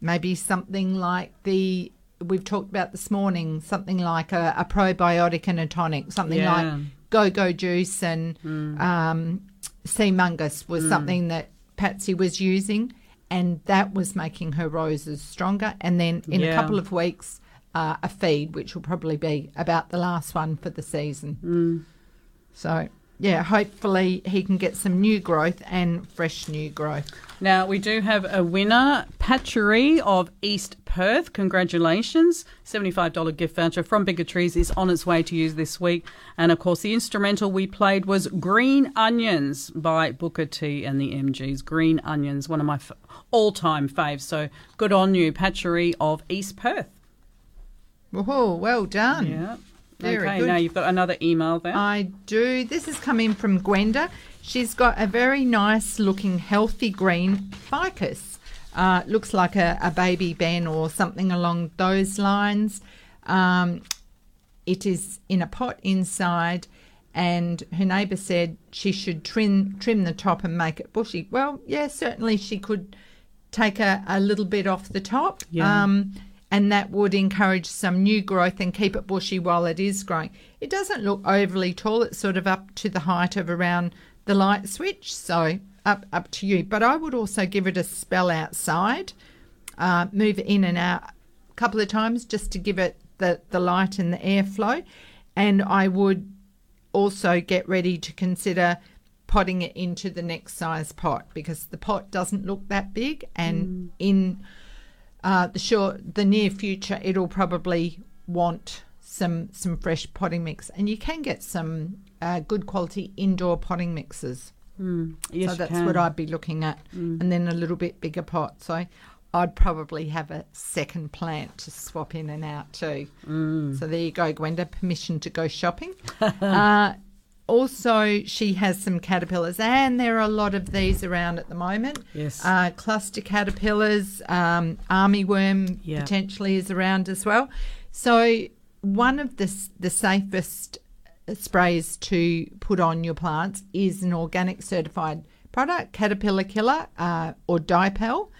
maybe something like the we've talked about this morning, something like a, a probiotic and a tonic, something Yeah. like go go juice and um, Seamungus was Mm. something that Patsy was using, and that was making her roses stronger. And then in a couple of weeks, uh, a feed, which will probably be about the last one for the season. Mm. So yeah, hopefully he can get some new growth and fresh new growth. Now, we do have a winner, Patchery of East Perth. Congratulations. $75 gift voucher from Bigger Trees is on its way to you this week. And of course, the instrumental we played was Green Onions by Booker T and the MGs. Green Onions, one of my f- all time faves. So good on you, Patchery of East Perth. Whoa, well done. Yeah. Very okay, good. now you've got another email there. I do. This has come in from Gwenda. She's got a very nice looking, healthy green ficus. Uh, looks like a, a baby Ben or something along those lines. Um, it is in a pot inside, and her neighbour said she should trim trim the top and make it bushy. Well, yeah, certainly she could take a, a little bit off the top. Yeah. Um, and that would encourage some new growth and keep it bushy while it is growing. It doesn't look overly tall. It's sort of up to the height of around the light switch, so up up to you. But I would also give it a spell outside, uh, move it in and out a couple of times just to give it the, the light and the airflow. And I would also get ready to consider potting it into the next size pot because the pot doesn't look that big and in uh, the short, the near future, it'll probably want some some fresh potting mix, and you can get some uh, good quality indoor potting mixes. Mm, yes, so that's what I'd be looking at, Mm. and then a little bit bigger pot. So I'd probably have a second plant to swap in and out too. Mm. So there you go, Gwenda. Permission to go shopping. [LAUGHS] uh, also, she has some caterpillars, and there are a lot of these around at the moment. Yes. Uh, cluster caterpillars, um, armyworm Yeah. potentially is around as well. So one of the the safest sprays to put on your plants is an organic certified product, Caterpillar Killer uh, or Dipel.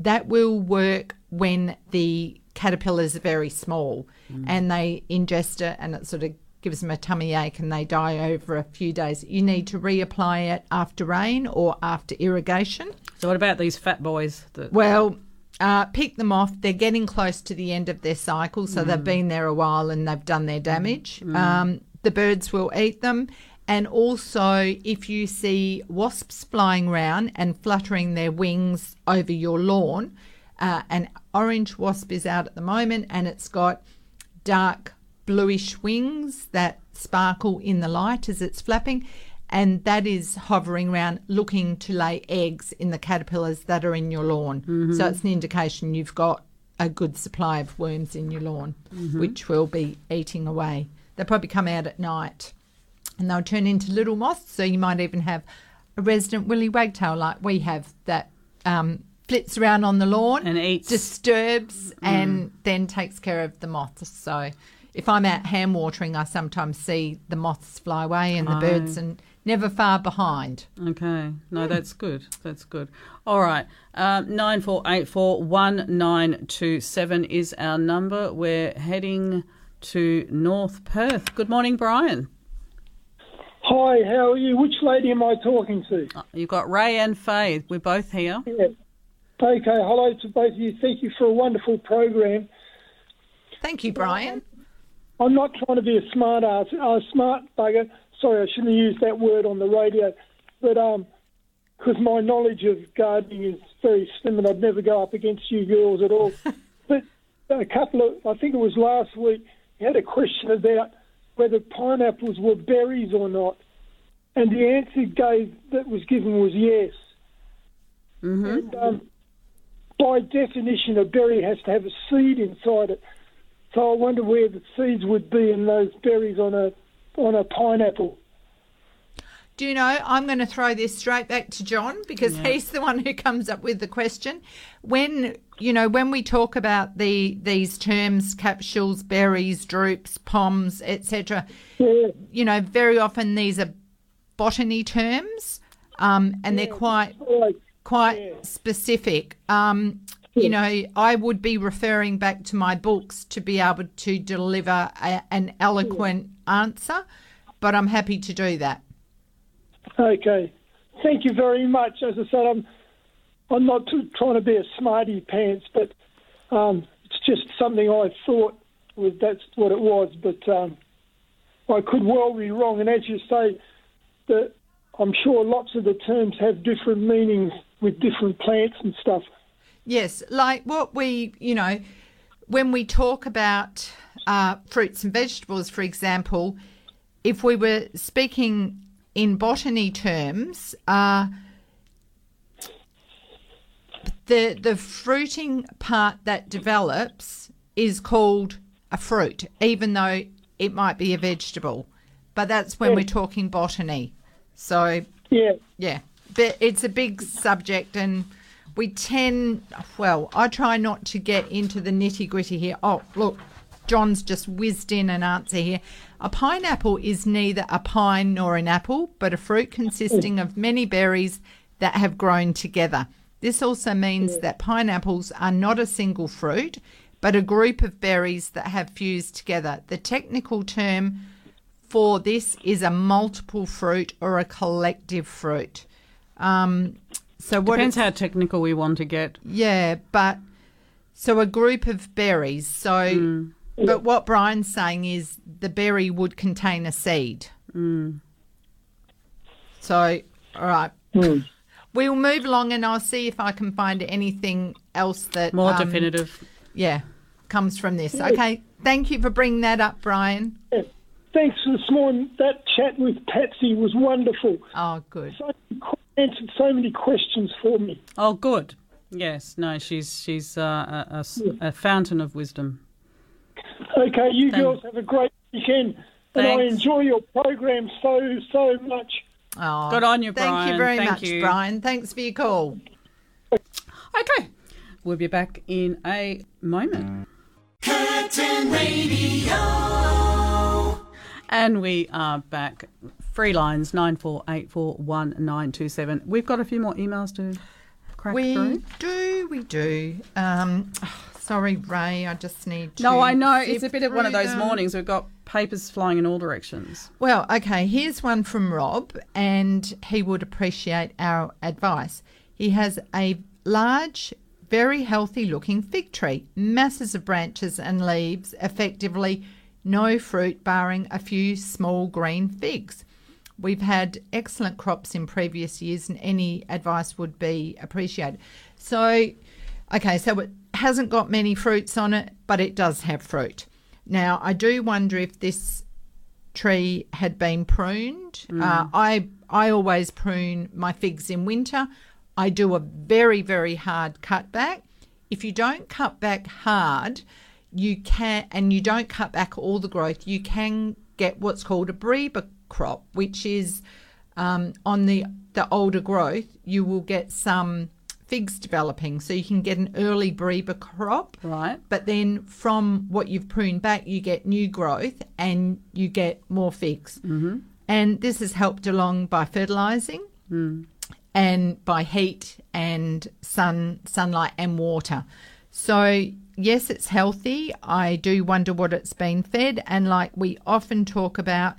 That will work when the caterpillars are very small and they ingest it and it sort of gives them a tummy ache and they die over a few days. You need to reapply it after rain or after irrigation. So what about these fat boys? That, Well, uh, pick them off. They're getting close to the end of their cycle, so they've been there a while and they've done their damage. Um, the birds will eat them. And also, if you see wasps flying around and fluttering their wings over your lawn, uh, an orange wasp is out at the moment and it's got dark bluish wings that sparkle in the light as it's flapping, and that is hovering around looking to lay eggs in the caterpillars that are in your lawn. Mm-hmm. So it's an indication you've got a good supply of worms in your lawn, mm-hmm. which will be eating away. They'll probably come out at night and they'll turn into little moths, so you might even have a resident willy wagtail like we have that um, flits around on the lawn And eats. disturbs and mm. then takes care of the moths. So if I'm out hand watering, I sometimes see the moths fly away and the Oh. birds and never far behind. Okay. No, that's good. That's good. All right. Um, 9484 1927 is our number. We're heading to North Perth. Good morning, Brian. Hi, how are you? Which lady am I talking to? You've got Ray and Faye. We're both here. Yeah. Okay, hello to both of you. Thank you for a wonderful program. Thank you, Brian. I'm not trying to be a smart ass, a smart bugger. Sorry, I shouldn't have used that word on the radio, but um, because my knowledge of gardening is very slim, and I'd never go up against you girls at all. [LAUGHS] but a couple of, I think it was last week, you had a question about whether pineapples were berries or not, and the answer gave that was given was yes. Mm-hmm. And um, by definition, a berry has to have a seed inside it. So I wonder where the seeds would be in those berries on a on a pineapple. Do you know, I'm going to throw this straight back to John because Yeah. he's the one who comes up with the question. When, you know, when we talk about the these terms, capsules, berries, drupes, poms, etc., Yeah. you know, very often these are botany terms um, and they're quite quite specific. Um, you know, I would be referring back to my books to be able to deliver a, an eloquent answer, but I'm happy to do that. Okay, thank you very much. As I said, I'm I'm not too, trying to be a smarty pants, but um, it's just something I thought was that's what it was. But um, I could well be wrong. And as you say, that I'm sure lots of the terms have different meanings with different plants and stuff. Yes, like what we, you know, when we talk about uh, fruits and vegetables, for example, if we were speaking in botany terms, uh, the the fruiting part that develops is called a fruit, even though it might be a vegetable. But that's when Yeah. we're talking botany. So Yeah. yeah, but it's a big subject, and we tend. Well, I try not to get into the nitty gritty here. Oh, look, John's just whizzed in an answer here. A pineapple is neither a pine nor an apple, but a fruit consisting of many berries that have grown together. This also means that pineapples are not a single fruit, but a group of berries that have fused together. The technical term for this is a multiple fruit or a collective fruit. Um, so what Depends how technical we want to get. yeah, but so a group of berries. So, Hmm. but what Brian's saying is the berry would contain a seed. Mm. So, all right. [LAUGHS] We'll move along and I'll see if I can find anything else that More um, definitive. Yeah, comes from this. Okay. Thank you for bringing that up, Brian. Yeah. Thanks for this morning. That chat with Patsy was wonderful. Oh, good. So answered so many questions for me. Oh, good. Yes. No, she's she's uh, a, a s- a fountain of wisdom. Okay, you Thank- girls have a great weekend, and I enjoy your program so so much. Oh, Good on you, Thank you very Thank much, you. Brian. Thanks for your call. Okay. We'll be back in a moment. Curtin Radio. And we are back. Free lines nine four eight four one nine two seven. We've got a few more emails to crack we through. do, we do. Um, [SIGHS] sorry, Ray. I just need to. No, I know it's a bit of one of those them. mornings. We've got papers flying in all directions. Well, okay, here's one from Rob, and he would appreciate our advice. He has a large, very healthy looking fig tree, masses of branches and leaves, effectively no fruit, barring a few small green figs. We've had excellent crops in previous years, and any advice would be appreciated. So, okay, so it hasn't got many fruits on it, but it does have fruit. Now, I do wonder if this tree had been pruned. Mm. Uh, I I always prune my figs in winter. I do a very very hard cut back. If you don't cut back hard, you can and you don't cut back all the growth. You can get what's called a breba crop, which is um, on the the older growth. You will get some figs developing, so you can get an early breba crop. Right. But then from what you've pruned back, you get new growth and you get more figs. Mm-hmm. And this is helped along by fertilizing Mm. and by heat and sun sunlight and water. So yes, it's healthy. I do wonder what it's been fed, and like we often talk about,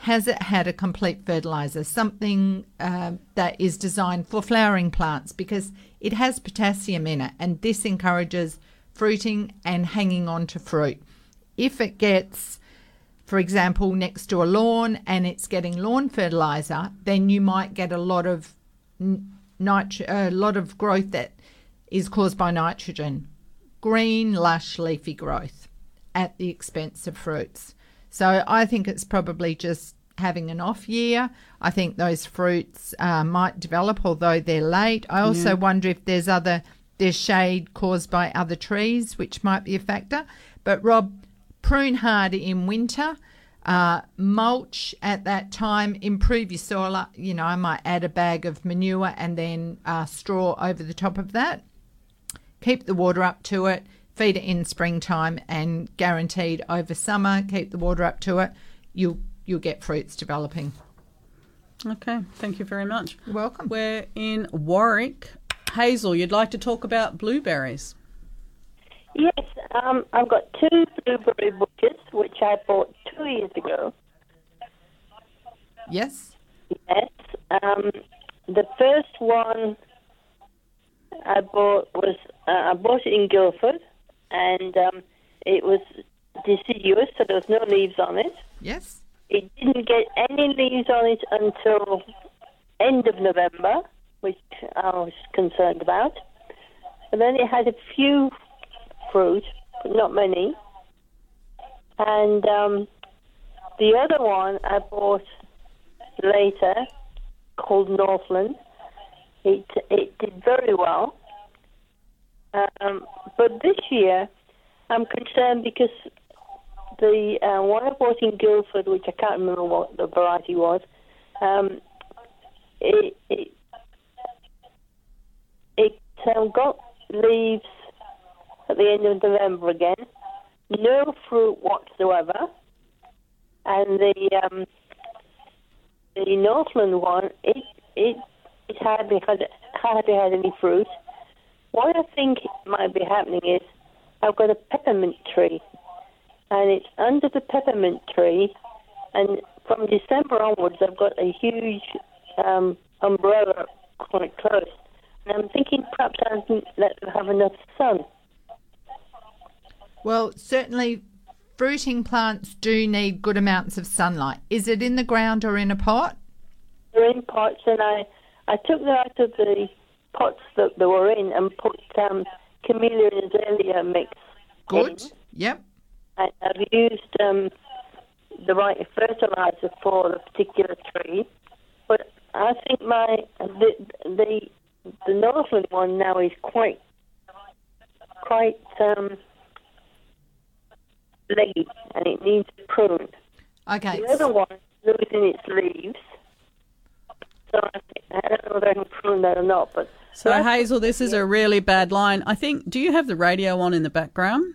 has it had a complete fertilizer, something um, that is designed for flowering plants because it has potassium in it, and this encourages fruiting and hanging on to fruit. If it gets for example, next to a lawn and it's getting lawn fertilizer, then you might get a lot of n- nitro- a lot of growth that is caused by nitrogen. Green, lush, leafy growth at the expense of fruits. So I think it's probably just having an off year. I think those fruits uh, might develop, although they're late. I also Yeah. wonder if there's other there's shade caused by other trees, which might be a factor. But Rob, prune hard in winter. Uh, mulch at that time. Improve your soil. You know, I might add a bag of manure and then uh, straw over the top of that. Keep the water up to it. Feed it in springtime, and guaranteed over summer. Keep the water up to it. You'll you'll get fruits developing. Okay, thank you very much. You're welcome. We're in Warwick. Hazel, you'd like to talk about blueberries? Yes, um, I've got two blueberry bushes which I bought two years ago. Yes. Yes. Um, the first one I bought was uh, I bought it in Guildford, and um, it was deciduous, so there was no leaves on it. Yes. It did didn't get any leaves on it until end of November, which I was concerned about. And then it had a few fruit, but not many. And um, the other one I bought later, called Northland. It it did very well. Um, but this year, I'm concerned because the uh, one I bought in Guildford, which I can't remember what the variety was, um, it it, it um, got leaves at the end of November again, no fruit whatsoever, and the um, the Northland one, it it it hardly had hardly had any fruit. What I think might be happening is I've got a peppermint tree, and it's under the peppermint tree, and from December onwards I've got a huge um, umbrella quite close, and I'm thinking perhaps I didn't let them have enough sun. Well, certainly fruiting plants do need good amounts of sunlight. Is it in the ground or in a pot? They're in pots, and I I took them out of the pots that they were in and put um, camellia and azalea mix. Good. In. Yep. And I've used um, the right fertilizer for the particular tree, but I think my the the, the Northland one now is quite quite um, leggy and it needs pruned. Okay. The other one losing its leaves. So I, think, I don't know whether I can prune that or not, but So Hazel, this is a really bad line. I think. Do you have the radio on in the background?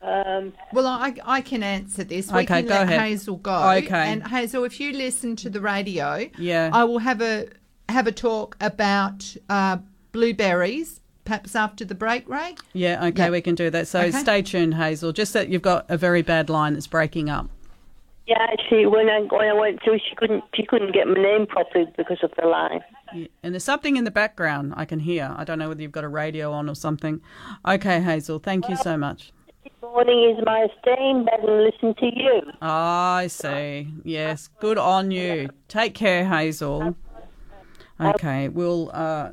um, Well, I, I can answer this. We Okay, can go let ahead. Hazel go. Okay. And Hazel, if you listen to the radio, Yeah. I will have a have a talk about uh, blueberries, perhaps after the break, Ray. Yeah. Okay, Yeah. we can do that. So Okay. stay tuned, Hazel. Just that you've got a very bad line that's breaking up. Yeah, actually, when I when I went through, she couldn't she couldn't get my name properly because of the line. Yeah, And there's something in the background I can hear. I don't know whether you've got a radio on or something. Okay, Hazel. Thank you so much. Good morning is my stay in bed and listen to you. I see. Yes, good on you. Take care, Hazel. Okay, we'll uh,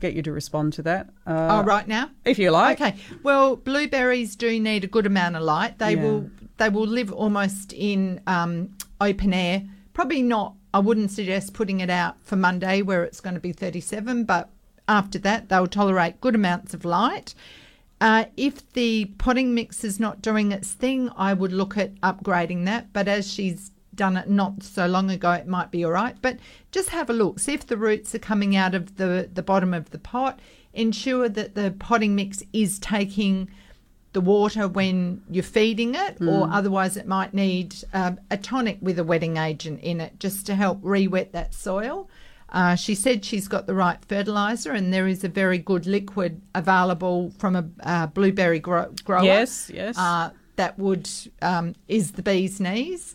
get you to respond to that. Uh, oh, right now, if you like. Okay. Well, blueberries do need a good amount of light. They Yeah. will they will live almost in um, open air. Probably not. I wouldn't suggest putting it out for Monday where it's going to be 37, but after that they'll tolerate good amounts of light. Uh, if the potting mix is not doing its thing, I would look at upgrading that. But as she's done it not so long ago, it might be all right. But just have a look. See if the roots are coming out of the, the bottom of the pot. Ensure that the potting mix is taking the water when you're feeding it, or Mm. otherwise it might need um, a tonic with a wetting agent in it just to help re-wet that soil. Uh, she said she's got the right fertilizer, and there is a very good liquid available from a uh, blueberry grow- grower. Yes, yes. Uh, that would um, is the bee's knees.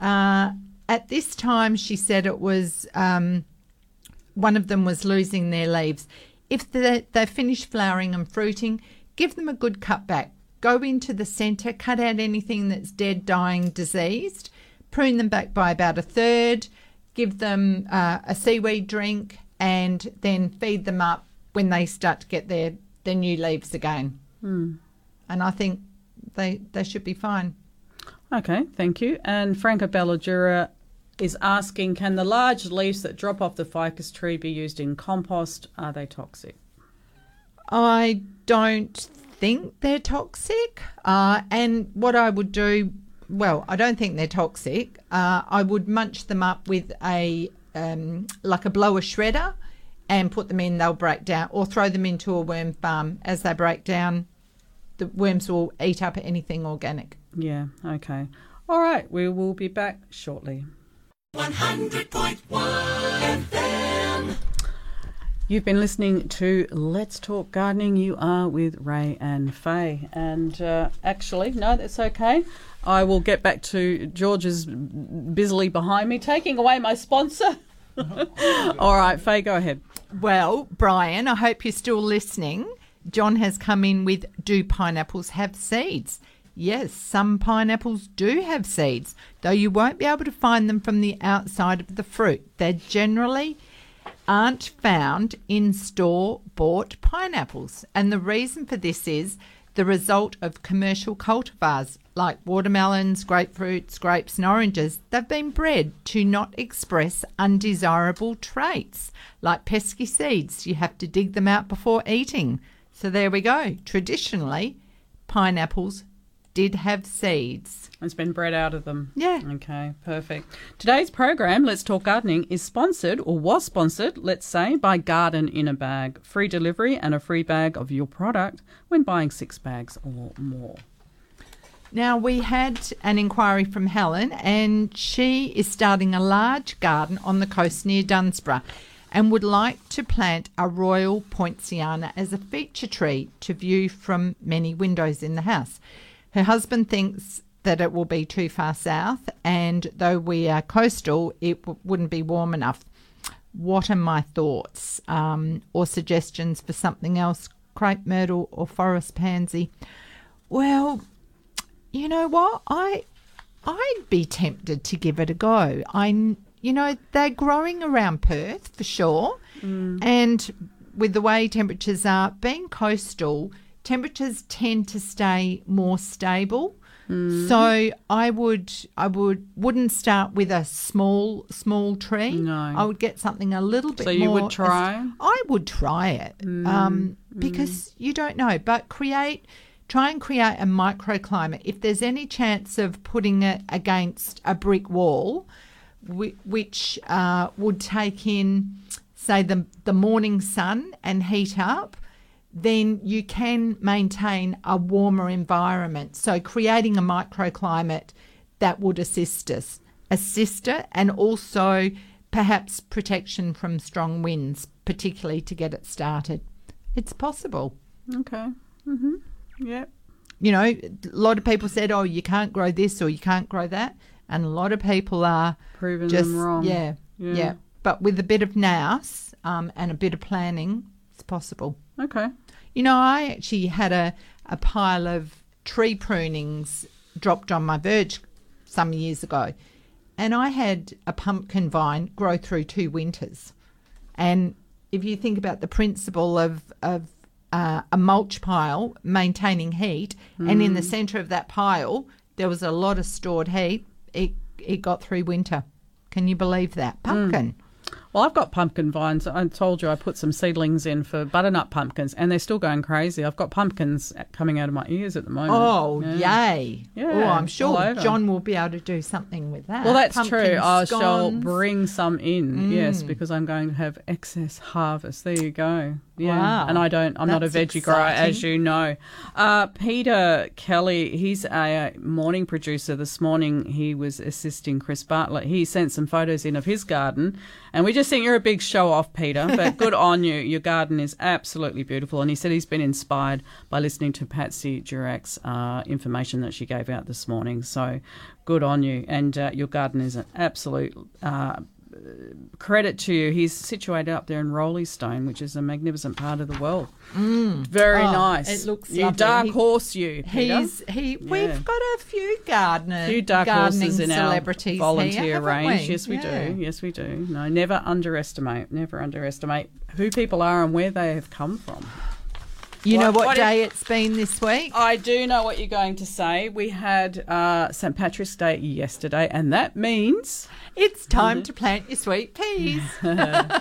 Uh, at this time, she said it was um, one of them was losing their leaves. If they they finish flowering and fruiting, give them a good cut back. Go into the centre, cut out anything that's dead, dying, diseased. Prune them back by about a third. Give them uh, a seaweed drink, and then feed them up when they start to get their their new leaves again. Hmm. And I think they they should be fine. Okay, thank you. And Franco Belladura is asking Can the large leaves that drop off the ficus tree be used in compost? Are they toxic? I don't think they're toxic. Uh, and what I would do, well, I don't think they're toxic. Uh, I would munch them up with a um, like a blower shredder and put them in. They'll break down, or throw them into a worm farm. As they break down, the worms will eat up anything organic. Yeah, okay. All right, we will be back shortly. 100.1 FM. You've been listening to Let's Talk Gardening. You are with Ray and Faye. And uh, actually, no, that's okay. I will get back to George's busily behind me, taking away my sponsor. [LAUGHS] All right, Faye, go ahead. Well, Brian, I hope you're still listening. John has come in with Do pineapples have seeds? yes, some pineapples do have seeds, though you won't be able to find them from the outside of the fruit. They're generally aren't found in store bought pineapples. And the reason for this is the result of commercial cultivars like watermelons, grapefruits, grapes, and oranges. They've been bred to not express undesirable traits like pesky seeds. You have to dig them out before eating. So there we go. Traditionally, pineapples did have seeds. It's been bred out of them. Yeah. Okay, perfect. Today's program, Let's Talk Gardening, is sponsored or was sponsored, let's say, by Garden in a Bag. Free delivery and a free bag of your product when buying six bags or more. Now, we had an inquiry from Helen, and she is starting a large garden on the coast near Dunsborough and would like to plant a royal poinciana as a feature tree to view from many windows in the house. Her husband thinks that it will be too far south, and though we are coastal, it w- wouldn't be warm enough. What are my thoughts um, or suggestions for something else? Crepe myrtle or forest pansy? Well, you know what? I I'd be tempted to give it a go. I you know they're growing around Perth for sure, and with the way temperatures are, being coastal, temperatures tend to stay more stable. Mm. So I would I would wouldn't start with a small small tree. No. I would get something a little bit So you would more- try? I would try it um, because you don't know, but create. Try and create a microclimate. If there's any chance of putting it against a brick wall, which uh, would take in, say, the the morning sun and heat up, then you can maintain a warmer environment. So creating a microclimate that would assist us, assist it, and also perhaps protection from strong winds, particularly to get it started. It's possible. Okay. Mm-hmm. Yep. You know, a lot of people said, "Oh, you can't grow this or you can't grow that," and a lot of people are Proving just them wrong. Yeah, Yeah. yeah, But with a bit of nous um, and a bit of planning, it's possible. Okay. You know, I actually had a, a pile of tree prunings dropped on my verge some years ago, and I had a pumpkin vine grow through two winters. And if you think about the principle of of uh, a mulch pile maintaining heat, and in the Mm. centre of that pile there was a lot of stored heat, it it got through winter. Can you believe that pumpkin? Well, I've got pumpkin vines. I told you I put some seedlings in for butternut pumpkins, and they're still going crazy. I've got pumpkins coming out of my ears at the moment. Oh, Yeah. yay! Yeah, oh, I'm sure. John will be able to do something with that. Well, that's Pumpkin true. I shall bring some in, yes, Mm. because I'm going to have excess harvest. There you go. Yeah, Wow. and I don't. I'm not a That's veggie grower, as you know. Uh, Peter Kelly, he's a morning producer. This morning, he was assisting Chris Bartlett. He sent some photos in of his garden, and we just think you're a big show off, Peter. But good [LAUGHS] on you. Your garden is absolutely beautiful. And he said he's been inspired by listening to Patsy Durack's uh, information that she gave out this morning. So good on you. And uh, your garden is an absolute. Uh, credit to you. He's situated up there in Roleystone, which is a magnificent part of the world. Mm. Very Oh, nice. It looks you lovely. dark He- horse, you. Peter. He's he. Yeah. We've got a few gardeners, few dark horses in our celebrities volunteer here, range. we? Yes, we Yeah. do. Yes, we do. No, never underestimate. Never underestimate who people are and where they have come from. You know what, what day it's been this week? I do know what you're going to say. We had uh, St Patrick's Day yesterday, and that means It's time to plant your sweet peas. [LAUGHS] [LAUGHS]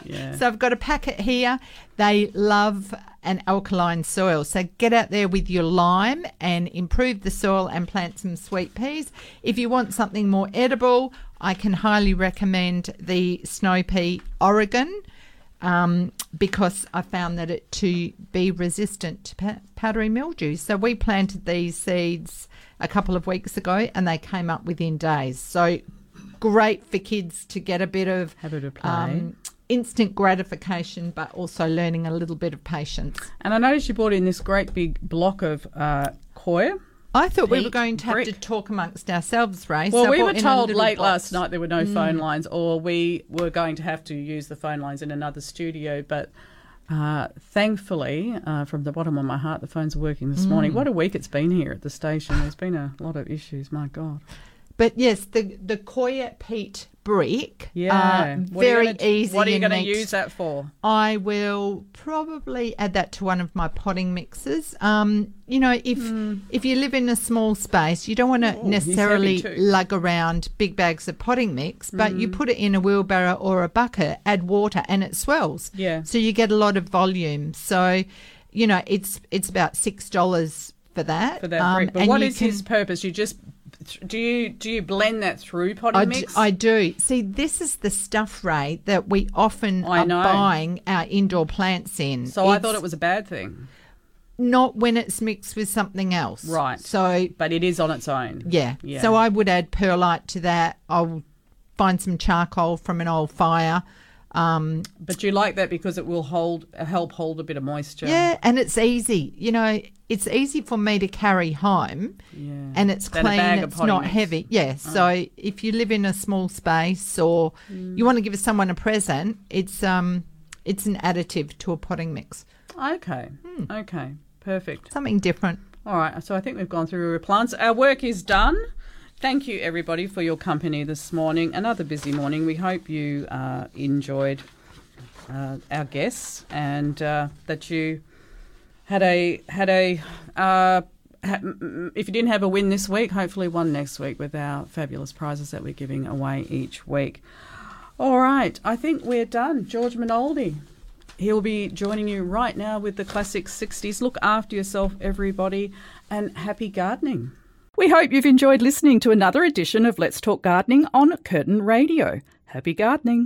Yeah. So I've got a packet here. They love an alkaline soil. So get out there with your lime and improve the soil and plant some sweet peas. If you want something more edible, I can highly recommend the snow pea Oregon. Um, because I found that it to be resistant to pa- powdery mildew. So we planted these seeds a couple of weeks ago, and they came up within days. So great for kids to get a bit of have a bit of play. um, instant gratification, but also learning a little bit of patience. And I noticed you brought in this great big block of uh, coir. I thought we were going to have brick. to talk amongst ourselves, Ray. Well, so we were told late box. last night there were no Mm. phone lines, or we were going to have to use the phone lines in another studio. But Uh, thankfully, uh, from the bottom of my heart, the phones are working this morning. Mm. What a week it's been here at the station. There's been a lot of issues. My God. But yes, the the coir peat brick. Yeah. uh, What very gonna- easy. what are you gonna use that for? I will probably add that to one of my potting mixes. Um, you know, if if you live in a small space, you don't want to Hmm. necessarily lug around big bags of potting mix, but you Mm. put it in a wheelbarrow or a bucket, add water, and it swells. Yeah. So you get a lot of volume. So, you know, it's it's about six dollars for that. For that Um, brick. But what is can- his purpose? You just do you do you blend that through potting I d- mix? I do. See, this is the stuff, Ray, that we often I are know. buying our indoor plants in. so I thought it was a bad thing. not when it's mixed with something else. Right. So, but it is on its own. Yeah. Yeah. So I would add perlite to that. I'll find some charcoal from an old fire. Um, But you like that because it will hold help hold a bit of moisture. yeah, and it's easy. You know, it's easy for me to carry home, Yeah. and it's clean. It's not mix. heavy. Yeah. Oh. So if you live in a small space or Mm. you want to give someone a present, it's um, it's an additive to a potting mix. Okay. Hmm. Okay. Perfect. Something different. All right. So I think we've gone through our plants. Our work is done. Thank you, everybody, for your company this morning. Another busy morning. We hope you uh, enjoyed uh, our guests and uh, that you had a had a. Uh, if you didn't have a win this week, hopefully one next week with our fabulous prizes that we're giving away each week. All right, I think we're done. George Minoldi. He'll be joining you right now with the classic 60s. Look after yourself, everybody, and happy gardening. We hope you've enjoyed listening to another edition of Let's Talk Gardening on Curtin Radio. Happy gardening.